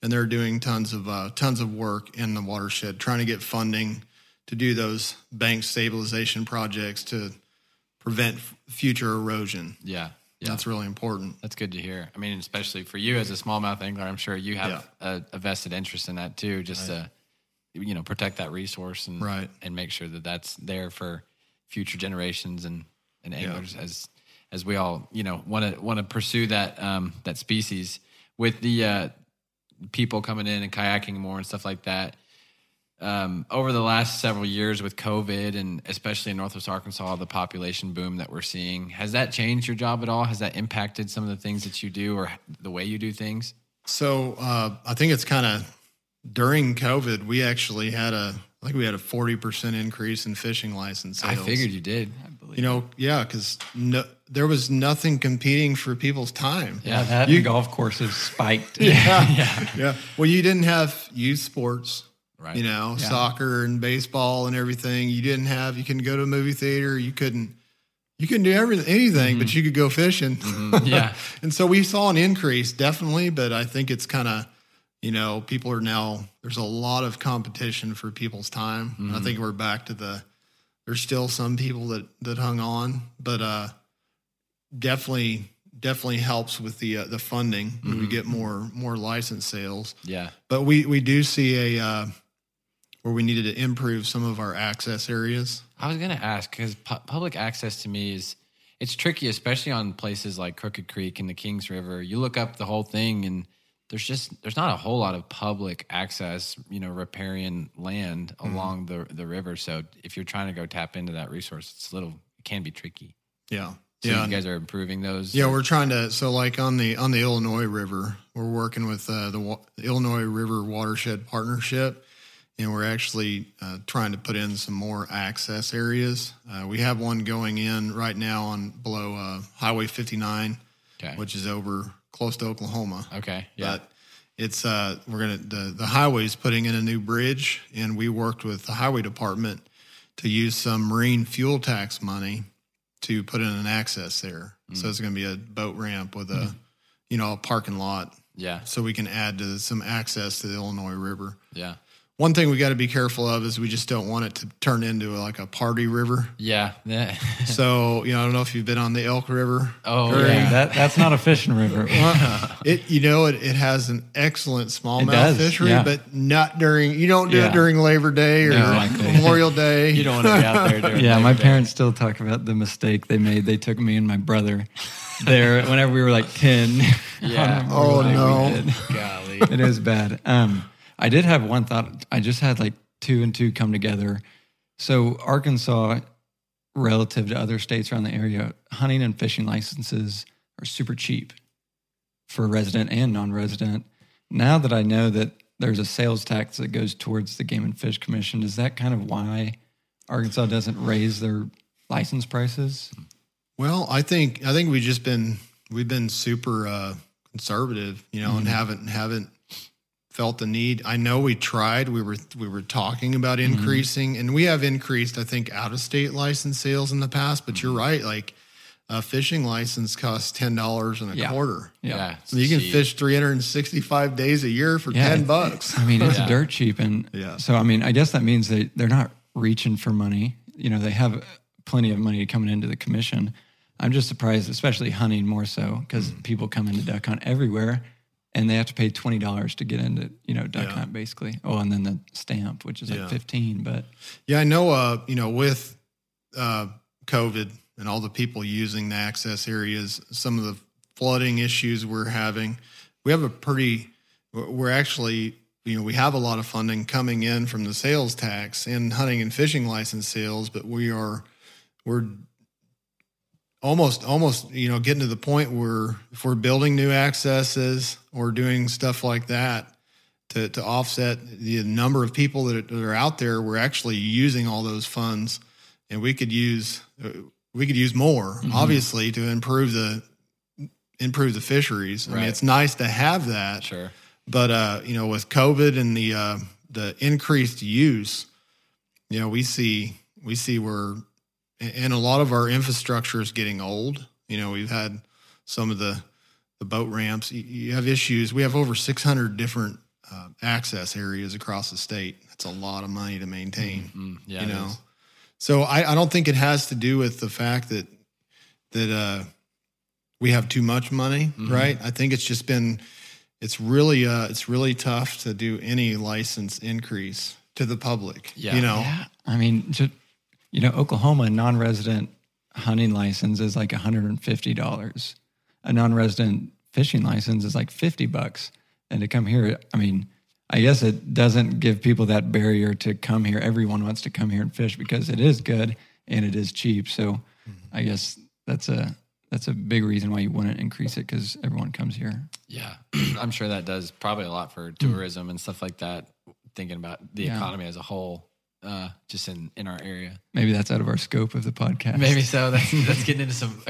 and they're doing tons of uh, tons of work in the watershed, trying to get funding to do those bank stabilization projects to prevent f- future erosion. Yeah, yeah. That's really important. That's good to hear. I mean, especially for you as a smallmouth angler, I'm sure you have a, a vested interest in that too, just to you know protect that resource and Right. and make sure that that's there for future generations and and anglers as as we all you know want to want to pursue that um, that species with the uh, people coming in and kayaking more and stuff like that. Um, over the last several years with COVID and especially in Northwest Arkansas, the population boom that we're seeing, has that changed your job at all? Has that impacted some of the things that you do or the way you do things? So uh, I think it's kind of during COVID, we actually had a, I think we had a 40% increase in fishing license sales. I figured you did. You know, yeah, because no, there was nothing competing for people's time. Yeah. That You- golf courses spiked. yeah. yeah. Well, you didn't have youth sports, Right. you know, Yeah. soccer and baseball and everything. You didn't have, you couldn't go to a movie theater. You couldn't, you couldn't do everything, anything, but mm-hmm. you could go fishing. Mm-hmm. Yeah. and so we saw an increase definitely, but I think it's kind of, you know, people are now, there's a lot of competition for people's time. And I mm-hmm. think we're back to the, there's still some people that, that hung on, but, uh, definitely, definitely helps with the, uh, the funding when we get more, more license sales Yeah. but we we do see a uh, where we needed to improve some of our access areas. I was gonna ask because pu- public access to me is it's tricky, especially on places like Crooked Creek and the Kings River. You look up the whole thing, and there's just there's not a whole lot of public access, you know, riparian land along the the river. So if you're trying to go tap into that resource, it's a little it can be tricky. Yeah, So yeah, you guys are improving those. yeah. We're trying to so like on the on the Illinois River, we're working with uh, the, Wa- Illinois River Watershed Partnership, and we're actually uh, trying to put in some more access areas. Uh, we have one going in right now on below uh, Highway 59, okay. which is over close to Oklahoma. okay. Yeah. But it's uh we're gonna the the highway's putting in a new bridge, and we worked with the highway department to use some marine fuel tax money to put in an access there. So mm. it's gonna be a boat ramp with a mm. you know a parking lot, yeah. so we can add to some access to the Illinois River. Yeah. One thing we got to be careful of is we just don't want it to turn into like a party river. Yeah. Yeah. So you know I don't know if you've been on the Elk River. oh Very- yeah. That that's not a fishing river. It you know it, it has an excellent smallmouth fishery, yeah. but not during you don't do Yeah. it during Labor Day or Exactly. Memorial Day. You don't want to be out there during yeah, Labor my Day. parents still talk about the mistake they made. They took me and my brother there whenever we were like ten. Yeah. Oh, no. Golly. it is bad. Um, I did have one thought. I just had like two and two come together. So Arkansas, relative to other states around the area, hunting and fishing licenses are super cheap for resident and non-resident. Now that I know that there's a sales tax that goes towards the Game and Fish Commission, is that kind of why Arkansas doesn't raise their license prices? Well, I think I think we've just been we've been super uh, conservative, you know, and haven't haven't felt the need. I know we tried. We were we were talking about increasing, and we have increased. I think out of state license sales in the past. But you're right. Like a fishing license costs ten dollars and a Yeah. quarter. Yeah. So you can Cheap. fish 365 days a year for Yeah, 10 it- bucks. I mean, it's Yeah. dirt cheap, and Yeah. so I mean, I guess that means they they're not reaching for money. You know, they have plenty of money coming into the commission. I'm just surprised, especially hunting more so, because Mm. people come into duck hunt everywhere, and they have to pay twenty dollars to get into you know duck Yeah. hunt basically. Oh, and then the stamp, which is like Yeah. fifteen. But Yeah, I know. Uh, you know, with uh, COVID and all the people using the access areas, some of the flooding issues we're having, we have a pretty. we're- We're actually, you know, we have a lot of funding coming in from the sales tax and hunting and fishing license sales, but we are, we're almost, almost, you know, getting to the point where if we're building new accesses or doing stuff like that, to, to offset the number of people that are, that are out there. We're actually using all those funds, and we could use uh, we could use more, obviously, to improve the improve the fisheries. I mean, it's nice to have that, Sure. but uh, you know, with COVID and the uh, the increased use, you know, we see we see where and a lot of our infrastructure is getting old. You know, we've had some of the the boat ramps. You, you have issues. We have over 600 different uh, access areas across the state. That's a lot of money to maintain. Mm, yeah. you know, so I, I don't think it has to do with the fact that that uh, we have too much money, Mm-hmm. right? I think it's just been it's really uh, it's really tough to do any license increase to the public. Yeah. you know, yeah, I mean, just you know, Oklahoma non-resident hunting license is like $150. A non-resident fishing license is like 50 bucks. And to come here, I mean, I guess it doesn't give people that barrier to come here. Everyone wants to come here and fish because it is good and it is cheap. So mm-hmm. I guess that's a that's a big reason why you wouldn't increase it because everyone comes here. Yeah, I'm sure that does probably a lot for mm. tourism and stuff like that. Thinking about the Yeah. economy as a whole, uh, just in in our area. Maybe that's out of our scope of the podcast. Maybe so. That's, that's getting into some.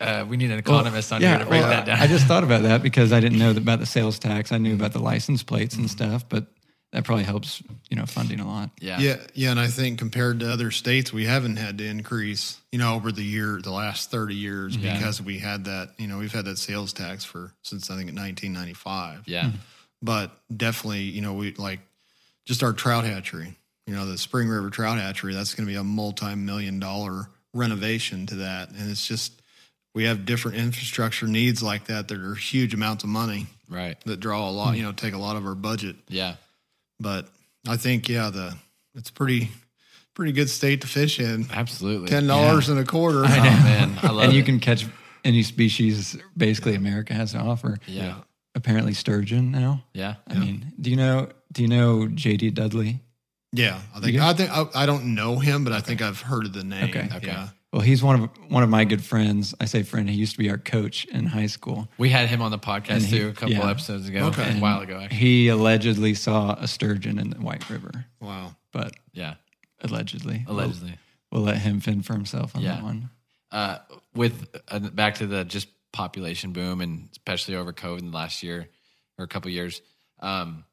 Uh, we need an economist on here to break well, that down. I just thought about that because I didn't know about the sales tax. I knew about the license plates and stuff, but that probably helps, you know, funding a lot. yeah, Yeah, yeah, and I think compared to other states, we haven't had to increase, you know, over the year, the last thirty years, Yeah. because we had that, you know, we've had that sales tax for since I think 1995. yeah, But definitely, you know, we like just our trout hatchery, you know, the Spring River Trout Hatchery. That's going to be a multi-million dollar renovation to that, and it's just we have different infrastructure needs like that that are huge amounts of money right. that draw a lot, you know, take a lot of our budget Yeah, but I think yeah, the it's pretty pretty good state to fish in. absolutely. Ten dollars and a quarter. Oh man, I love and you can catch any species basically America has to offer. Yeah, Apparently sturgeon now. yeah. I mean, do you know do you know JD Dudley? Yeah, I think I think I, I don't know him, but I think I've heard of the name. Okay. Okay. Yeah. Well, he's one of one of my good friends. I say friend. He used to be our coach in high school. We had him on the podcast And he- too a couple yeah. episodes ago, Okay. a while ago actually. He allegedly saw a sturgeon in the White River, Wow. but Yeah, allegedly, allegedly. we'll, we'll let him fend for himself on Yeah. that one. uh, with uh, back to the just population boom and especially over COVID in the last year or a couple years, um,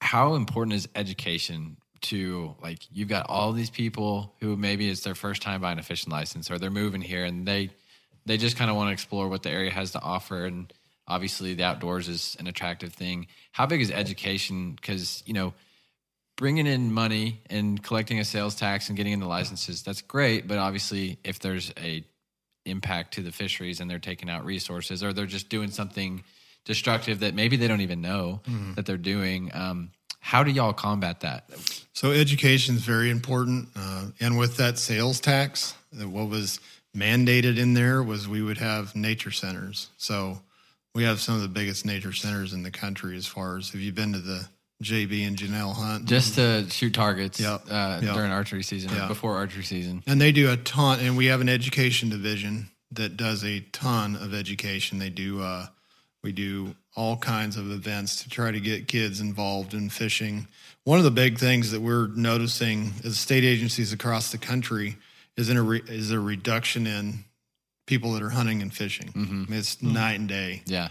how important is education to like you've got all these people who maybe it's their first time buying a fishing license or they're moving here and they they just kind of want to explore what the area has to offer and obviously the outdoors is an attractive thing. How big is education? Because you know bringing in money and collecting a sales tax and getting into licenses that's great but obviously if there's a impact to the fisheries and they're taking out resources or they're just doing something destructive that maybe they don't even know that they're doing um, how do y'all combat that So education is very important, uh, and with that sales tax, uh, what was mandated in there was we would have nature centers. So we have some of the biggest nature centers in the country. As far as have you been to the JB and Johnelle Hunt? just to shoot targets Yep. uh, Yep. during archery season Yeah. before archery season And they do a ton, and we have an education division that does a ton of education. They do, uh, we do all kinds of events to try to get kids involved in fishing. One of the big things that we're noticing as state agencies across the country is in a re- is a reduction in people that are hunting and fishing. Mm-hmm. I mean, it's night and day. yeah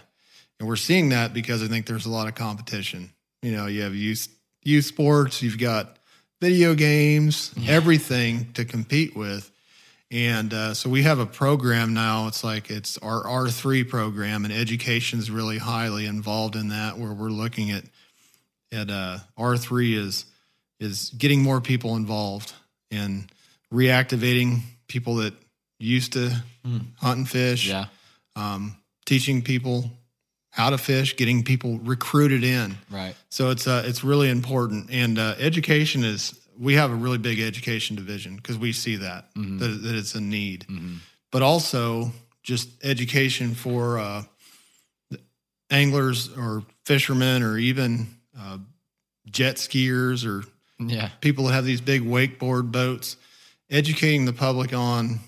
And we're seeing that because I think there's a lot of competition. You know, you have youth youth sports, you've got video games, everything to compete with. And uh, so we have a program now. It's like it's our R3 program, and education's really highly involved in that. Where we're looking at at uh, R3 is is getting more people involved and reactivating people that used to hunt and fish, Yeah. um, teaching people how to fish, getting people recruited in. Right. So it's uh, it's really important, and uh, education is. We have a really big education division because we see that, that that it's a need, but also just education for uh, anglers or fishermen or even uh, jet skiers or Yeah. people that have these big wakeboard boats, educating the public on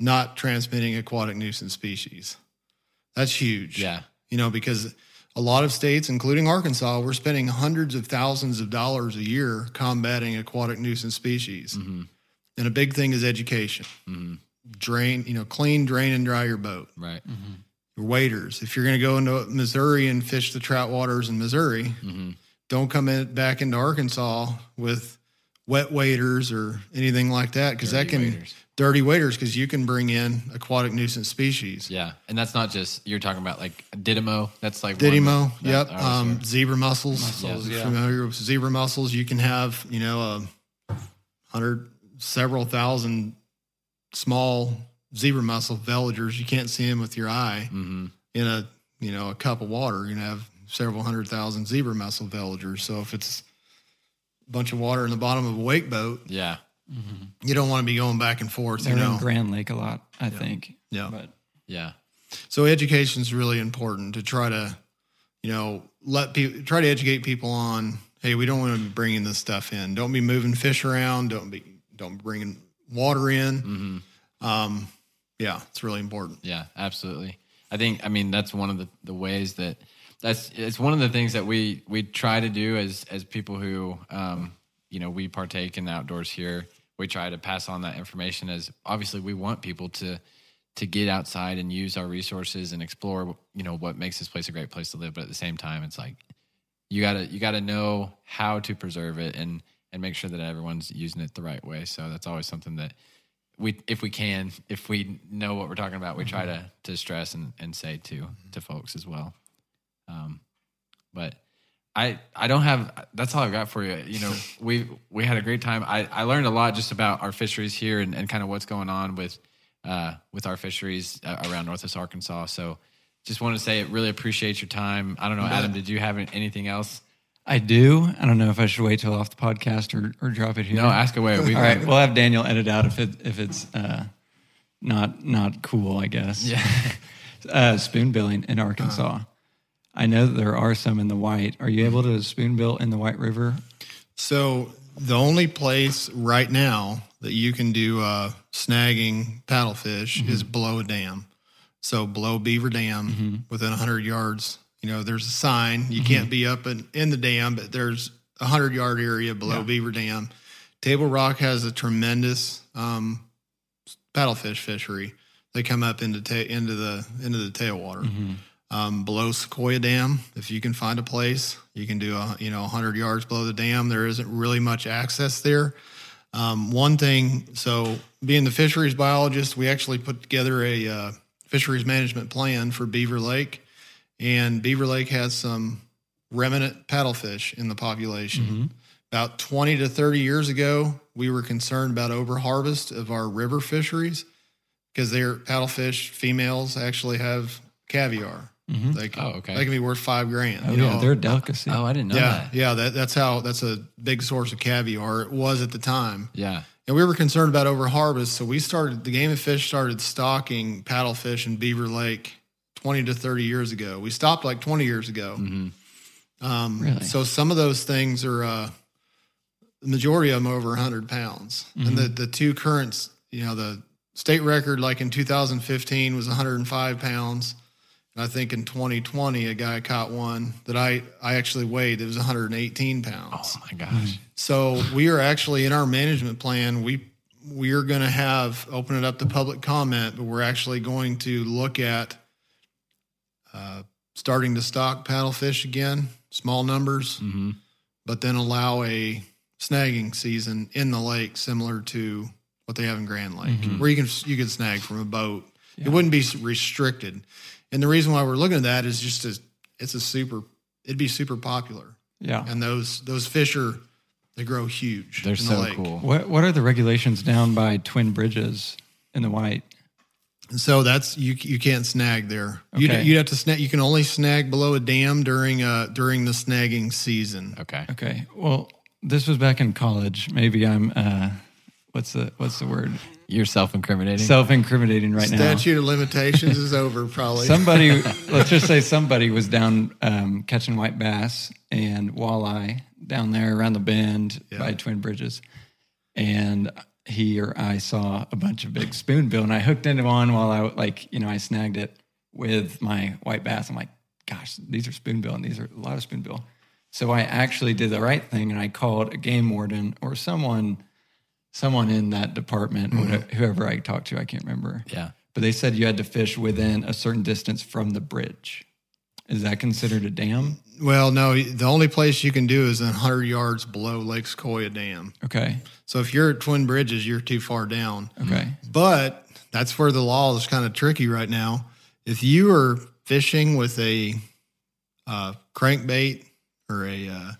not transmitting aquatic nuisance species. That's huge. Yeah. You know, because a lot of states, including Arkansas, we're spending hundreds of thousands of dollars a year combating aquatic nuisance species. Mm-hmm. And a big thing is education. Mm-hmm. Drain, you know, clean, drain, and dry your boat. Right. Mm-hmm. Your waders. If you're going to go into Missouri and fish the trout waters in Missouri, mm-hmm. don't come in, back into Arkansas with wet waders or anything like that because that can waders. Dirty waders because you can bring in aquatic nuisance species. Yeah. And that's not just you're talking about like Didymo. That's like one that- yep. that Um, zebra mussels. Mussels, yeah. Familiar with zebra mussels? You can have you know a hundred, several thousand small zebra mussel veligers. You can't see them with your eye Mhm. in a you know a cup of water. You're gonna have several hundred thousand zebra mussel veligers. So if it's a bunch of water in the bottom of a wake boat, Yeah. You don't want to be going back and forth. They're you know, in Grand Lake a lot, I think. Yeah. But Yeah. So education is really important to try to, you know, let people try to educate people on. Hey, we don't want to be bringing this stuff in. Don't be moving fish around. Don't be don't be bringing water in. Mm-hmm. Um, yeah, it's really important. Yeah, absolutely. I think I mean that's one of the, the ways that that's it's one of the things that we we try to do as as people who um, you know we partake in the outdoors here. We try to pass on that information as obviously we want people to to get outside and use our resources and explore you know what makes this place a great place to live. But at the same time, it's like you gotta you gotta know how to preserve it and and make sure that everyone's using it the right way. So that's always something that we if we can if we know what we're talking about we try to to stress and, and say to to folks as well um but i i don't have that's all i've got for you you know we we had a great time i i learned a lot just about our fisheries here and, and kind of what's going on with uh with our fisheries uh, around northwest arkansas so just want to say it really appreciate your time i don't know adam did you have anything else I do. I don't know if I should wait till off the podcast or, or drop it here. no ask away we, All right, we'll have Daniel edit out if it if it's uh, not not cool. I guess. yeah Uh, spoon billing in Arkansas. I know that there are some in the White. Are you able to spoon bill in the White River? So the only place right now that you can do uh, snagging paddlefish is below a dam. So below Beaver Dam, within 100 yards, you know, there's a sign. You can't be up in, in the dam, but there's a 100 yard area below Beaver Dam. Table Rock has a tremendous um, paddlefish fishery. They come up into ta- into the into the tailwater. Um, below Sequoyah Dam, if you can find a place, you can do a you know 100 yards below the dam. There isn't really much access there. Um, one thing, so being the fisheries biologist, we actually put together a uh, fisheries management plan for Beaver Lake, and Beaver Lake has some remnant paddlefish in the population. About 20 to 30 years ago, we were concerned about overharvest of our river fisheries because their paddlefish females actually have caviar. They can, Oh, okay. They can be worth five grand. Oh you yeah, know? they're a delicacy. oh i didn't know yeah, that yeah. That, that's how. That's a big source of caviar. It was at the time, yeah and we were concerned about overharvest. So we started. The Game of Fish started stocking paddlefish in Beaver Lake twenty to thirty years ago. We stopped like twenty years ago. Um, Really? So some of those things are. Uh, the majority of them over 100 pounds, and the the two currents, you know, the state record like in 2015 was 105 pounds. I think in 2020, a guy caught one that I, I actually weighed. It was 118 pounds. oh my gosh So we are actually in our management plan. We we are going to have open it up to public comment, but we're actually going to look at uh, starting to stock paddlefish again, small numbers, hmm but then allow a snagging season in the lake similar to what they have in Grand Lake, where you can you can snag from a boat. It wouldn't be restricted. And the reason why we're looking at that is just as it's a super it'd be super popular. Yeah. And those those fish are they grow huge. they're in the so lake. cool What what are the regulations down by Twin Bridges? in the white. So that's you. You can't snag there. You Okay. you have to snag. You can only snag below a dam during uh during the snagging season. Okay. Okay. Well, this was back in college. Maybe I'm uh what's the what's the word? You're self-incriminating. Self-incriminating right now. Statute of limitations is over. Probably. Somebody, let's just say somebody was down um, catching white bass and walleye down there around the bend by Twin Bridges, and he or I saw a bunch of big spoonbill, and I hooked into one while I like you know I snagged it with my white bass. I'm like, gosh, these are spoonbill, and these are a lot of spoonbill. So I actually did the right thing, and I called a game warden or someone, someone in that department, whatever, whoever I talked to, I can't remember yeah. but they said you had to fish within a certain distance from the bridge. Is that considered a dam? well, no. The only place you can do is 100 yards below Lake Sequoyah Dam. Okay. So if you're at Twin Bridges, you're too far down. Okay. But that's where the law is kind of tricky right now. If you are fishing with a uh, crankbait or a, uh,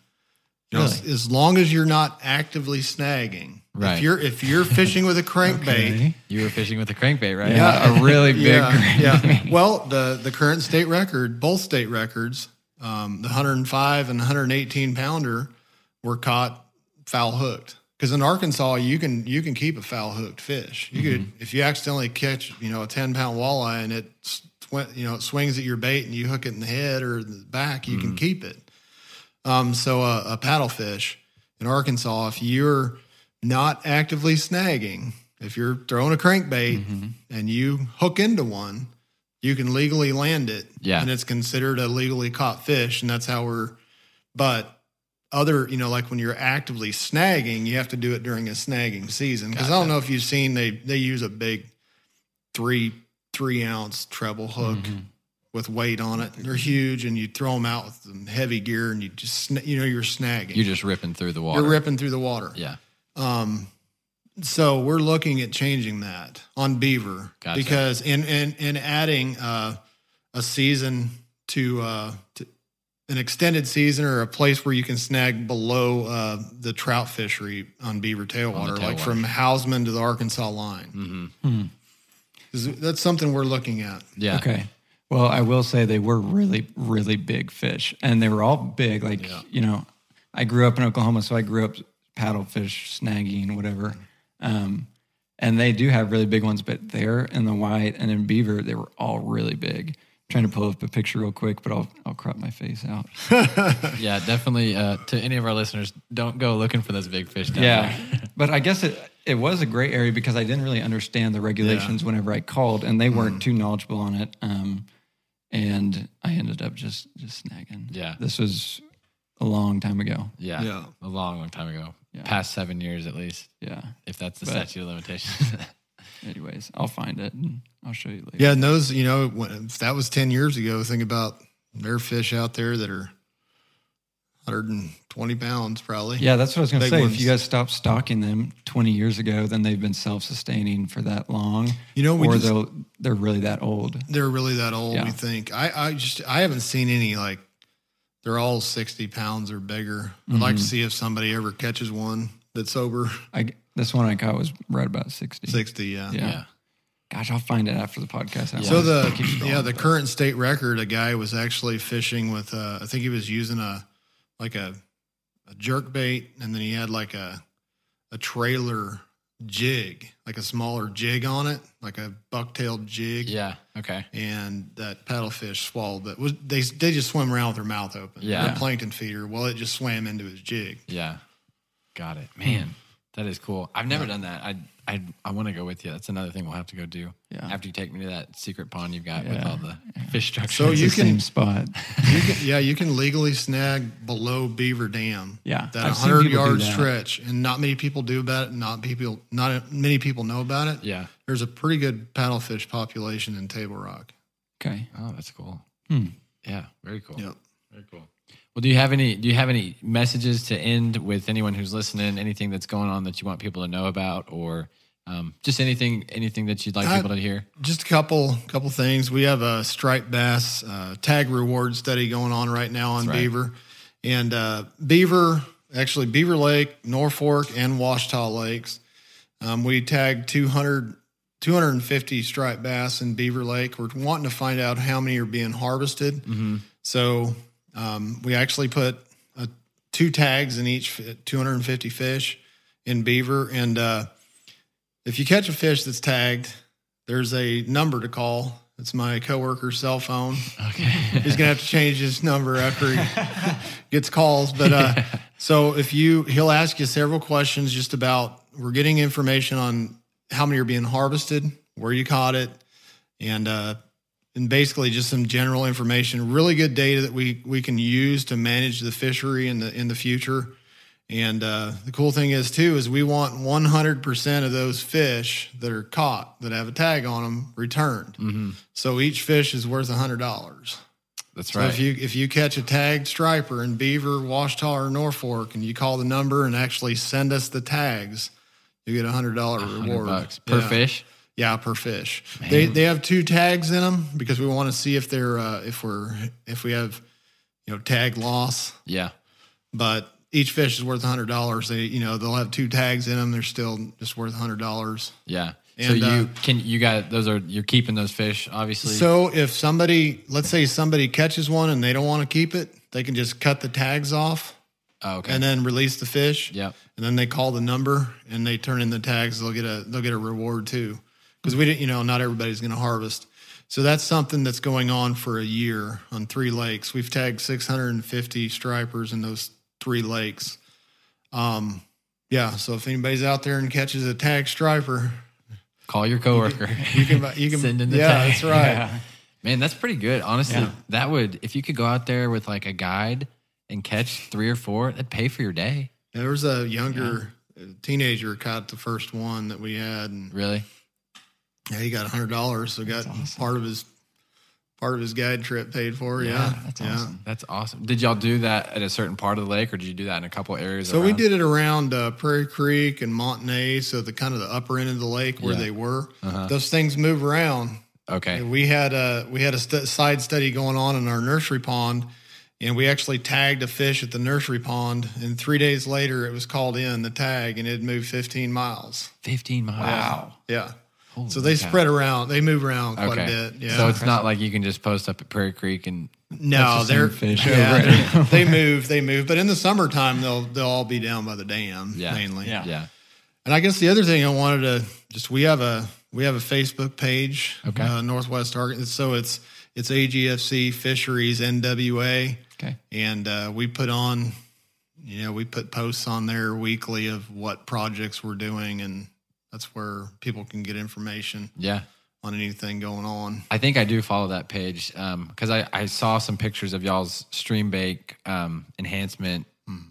you know, as, as long as you're not actively snagging, Right. If you're if you're fishing with a crankbait, Okay. You were fishing with a crankbait, right? Yeah, a really big. yeah, yeah. Well, the the current state record, both state records, um, the 105 and 118 pounder were caught foul hooked. Because in Arkansas, you can you can keep a foul hooked fish. You could if you accidentally catch you know a 10 pound walleye and it you know it swings at your bait and you hook it in the head or the back, you can keep it. Um, so a, a paddlefish in Arkansas, if you're not actively snagging, if you're throwing a crankbait mm-hmm. and you hook into one, you can legally land it. Yeah. And it's considered a legally caught fish. And that's how we're, but other, you know, like when you're actively snagging, you have to do it during a snagging season. Because I don't know if you've seen, they, they use a big three, three ounce treble hook mm-hmm. with weight on it. They're huge and you throw them out with some heavy gear and you just, you know, you're snagging. You're just ripping through the water. You're ripping through the water. Yeah. Um, so we're looking at changing that on beaver Gotcha. because in in in adding uh, a season to, uh, to an extended season or a place where you can snag below uh, the trout fishery on beaver tailwater, like tailwater. from Houseman to the Arkansas line. Mm-hmm. 'Cause That's something we're looking at. Yeah. Okay. Well, I will say they were really, really big fish, and they were all big. Like you know, I grew up in Oklahoma, so I grew up paddlefish snagging, whatever. Um, and they do have really big ones, but there in the white and in beaver, they were all really big. trying to pull up a picture real quick, but I'll I'll crop my face out. Yeah, definitely. Uh, to any of our listeners, don't go looking for those big fish. Down Yeah, there. but I guess it it was a great area because I didn't really understand the regulations whenever I called, and they weren't too knowledgeable on it. Um, and I ended up just just snagging. Yeah. this was a long time ago. yeah, Yeah. a long, long time ago. Yeah. Past seven years at least, Yeah. if that's the But- statute of limitations. Anyways, I'll find it and I'll show you later. Yeah, and those, you know, when, if that was 10 years ago, think about there are fish out there that are 120 pounds probably. Yeah, that's what I was going to say. ones. If you guys stopped stocking them 20 years ago, then they've been self-sustaining for that long. You know, we or just- they'll they're really that old. They're really that old, Yeah. we think. I, I just, I haven't seen any like, they're all 60 pounds or bigger. I'd like Mm-hmm. to see if somebody ever catches one that's over I this one I caught was right about 60. 60. Yeah. Yeah. yeah. Gosh, I'll find it after the podcast. I So the keep yeah the but- current state record, a guy was actually fishing with uh, I think he was using a like a a jerk bait, and then he had like a a trailer jig, like a smaller jig on it, like a bucktail jig. Yeah. Okay. And that paddlefish swallowed that. Was they? They just swim around with their mouth open. Yeah. They're plankton feeder. Well, it just swam into his jig. Yeah. Got it. Man, that is cool. I've never done that. I I I want to go with you. That's another thing we'll have to go do. Yeah. After you take me to that secret pond you've got with all the fish structures. So you the can- same spot. You can, yeah, you can legally snag below Beaver Dam. Yeah, that I've hundred people yard that. stretch, and not many people do about it. Not people, not many people know about it. yeah. There's a pretty good paddlefish population in Table Rock. Okay. Oh, that's cool. Hmm. Yeah. Very cool. Yep. Very cool. Well, do you have any? Do you have any messages to end with anyone who's listening? Anything that's going on that you want people to know about, or um, just anything, anything that you'd like Uh, people to hear? Just a couple, couple things. We have a striped bass uh, tag reward study going on right now on right. Beaver, and uh, Beaver, actually Beaver Lake, Norfork, and Ouachita Lakes. Um, we tagged 200 250 striped bass in Beaver Lake. We're wanting to find out how many are being harvested. So um, we actually put uh, two tags in each 250 fish in beaver. And uh, if you catch a fish that's tagged, there's a number to call. It's my coworker's cell phone. Okay. He's gonna have to change his number after he gets calls. But uh, so if you, he'll ask you several questions just about. We're getting information on how many are being harvested, where you caught it, and uh, and basically just some general information. Really good data that we we can use to manage the fishery in the in the future. And uh, the cool thing is too is we want 100% of those fish that are caught that have a tag on them returned. So each fish is worth $100. That's So right. if you if you catch a tagged striper in Beaver, Ouachita, or Norfork, and you call the number and actually send us the tags, you get a hundred dollar reward bucks per Yeah. fish. Yeah, per fish. They they have two tags in them because we want to see if they're uh, if we're if we have you know tag loss. Yeah. But each fish is worth a hundred dollars. They you know they'll have two tags in them. They're still just worth a hundred dollars. Yeah. so you uh, can you got those are you're keeping those fish obviously. So if somebody, let's say somebody catches one and they don't want to keep it, they can just cut the tags off oh, okay. and then release the fish. Yep. And then they call the number and they turn in the tags. They'll get a they'll get a reward too, because we didn't. You know, not everybody's going to harvest. So that's something that's going on for a year on three lakes. We've tagged 650 stripers in those three lakes. Um, yeah. So if anybody's out there and catches a tag striper, Call your coworker. you can you can Send in the yeah, tag. that's right. Yeah. Man, that's pretty good. Honestly, Yeah. that would if you could go out there with like a guide and catch three or four, that'd pay for your day. There was a younger teenager caught the first one that we had, and Really? Yeah, he got hundred dollars. So got part of his part of his guide trip paid for. Yeah, that's yeah. awesome. That's awesome. Did y'all do that at a certain part of the lake, or did you do that in a couple areas? So we did it around uh, Prairie Creek and Monte Ne, so the kind of the upper end of the lake where Yeah. they were. Uh-huh. Those things move around. Okay. And we had a we had a st- side study going on in our nursery pond, and we actually tagged a fish at the nursery pond. And three days later, it was called in the tag, and it moved 15 miles. Fifteen miles. Wow. Yeah. Holy so they cow. spread around. They move around quite Okay. a bit. Yeah. So it's not like you can just post up at Prairie Creek and no, the they're fish yeah, over they're- they move. They move. But in the summertime, they'll they'll all be down by the dam Yeah. mainly. Yeah. yeah. And I guess the other thing I wanted to just we have a we have a Facebook page, Okay. uh, Northwest Target. So it's it's AGFC Fisheries NWA, Okay. and uh, we put on, you know, we put posts on there weekly of what projects we're doing, and that's where people can get information Yeah. on anything going on. I think I do follow that page because I, I saw some pictures of y'all's stream bake um, enhancement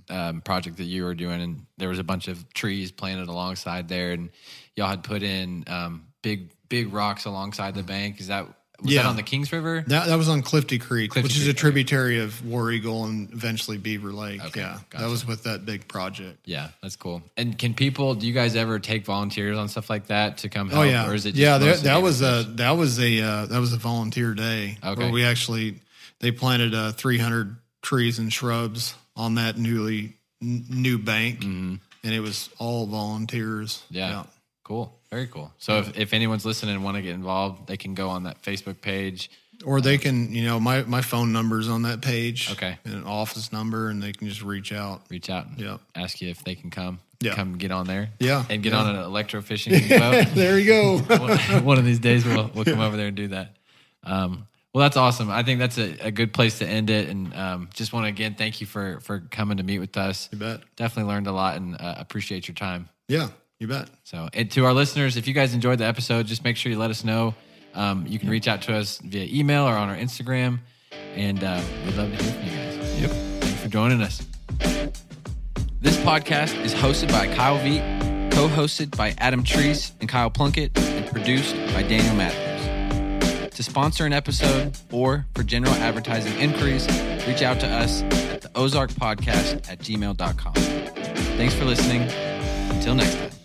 um, project that you were doing, and there was a bunch of trees planted alongside there, and y'all had put in um, big big rocks alongside the bank. Is that was that Yeah. on the Kings River? That that was on Clifty Creek, Clifty which is a tributary of War Eagle and eventually Beaver Lake. Okay, yeah, gotcha. that was with that big project. Yeah, that's cool. And can people? Do you guys ever take volunteers on stuff like that to come help? Oh yeah, or is it? Just yeah? That, that was a that was a uh, that was a volunteer day Okay. where we actually they planted uh, 300 trees and shrubs on that newly n- new bank, and it was all volunteers. Mm-hmm. Yeah. Cool. Very cool. So if, if anyone's listening and want to get involved, they can go on that Facebook page. Or they can, you know, my my phone number's on that page. Okay. and an office number, and they can just reach out. reach out and Yep. ask you if they can come. Yeah. Come get on there. Yeah, And get yeah. on an electrofishing boat. there you go. one, one of these days we'll we'll come over there and do that. Um, well, that's awesome. I think that's a, a good place to end it. And um, just want to again thank you for for coming to meet with us. you bet. Definitely learned a lot and uh, appreciate your time. Yeah, you bet. So, and to our listeners, if you guys enjoyed the episode, just make sure you let us know. Um, you can reach out to us via email or on our Instagram, and uh, we'd love to hear from you guys. Yep. Thanks for joining us. This podcast is hosted by Kyle Veit, co hosted by Adam Treece and Kyle Plunkett, and produced by Daniel Matthews. To sponsor an episode or for general advertising inquiries, reach out to us at the Ozark Podcast at gmail.com. Thanks for listening. Until next time.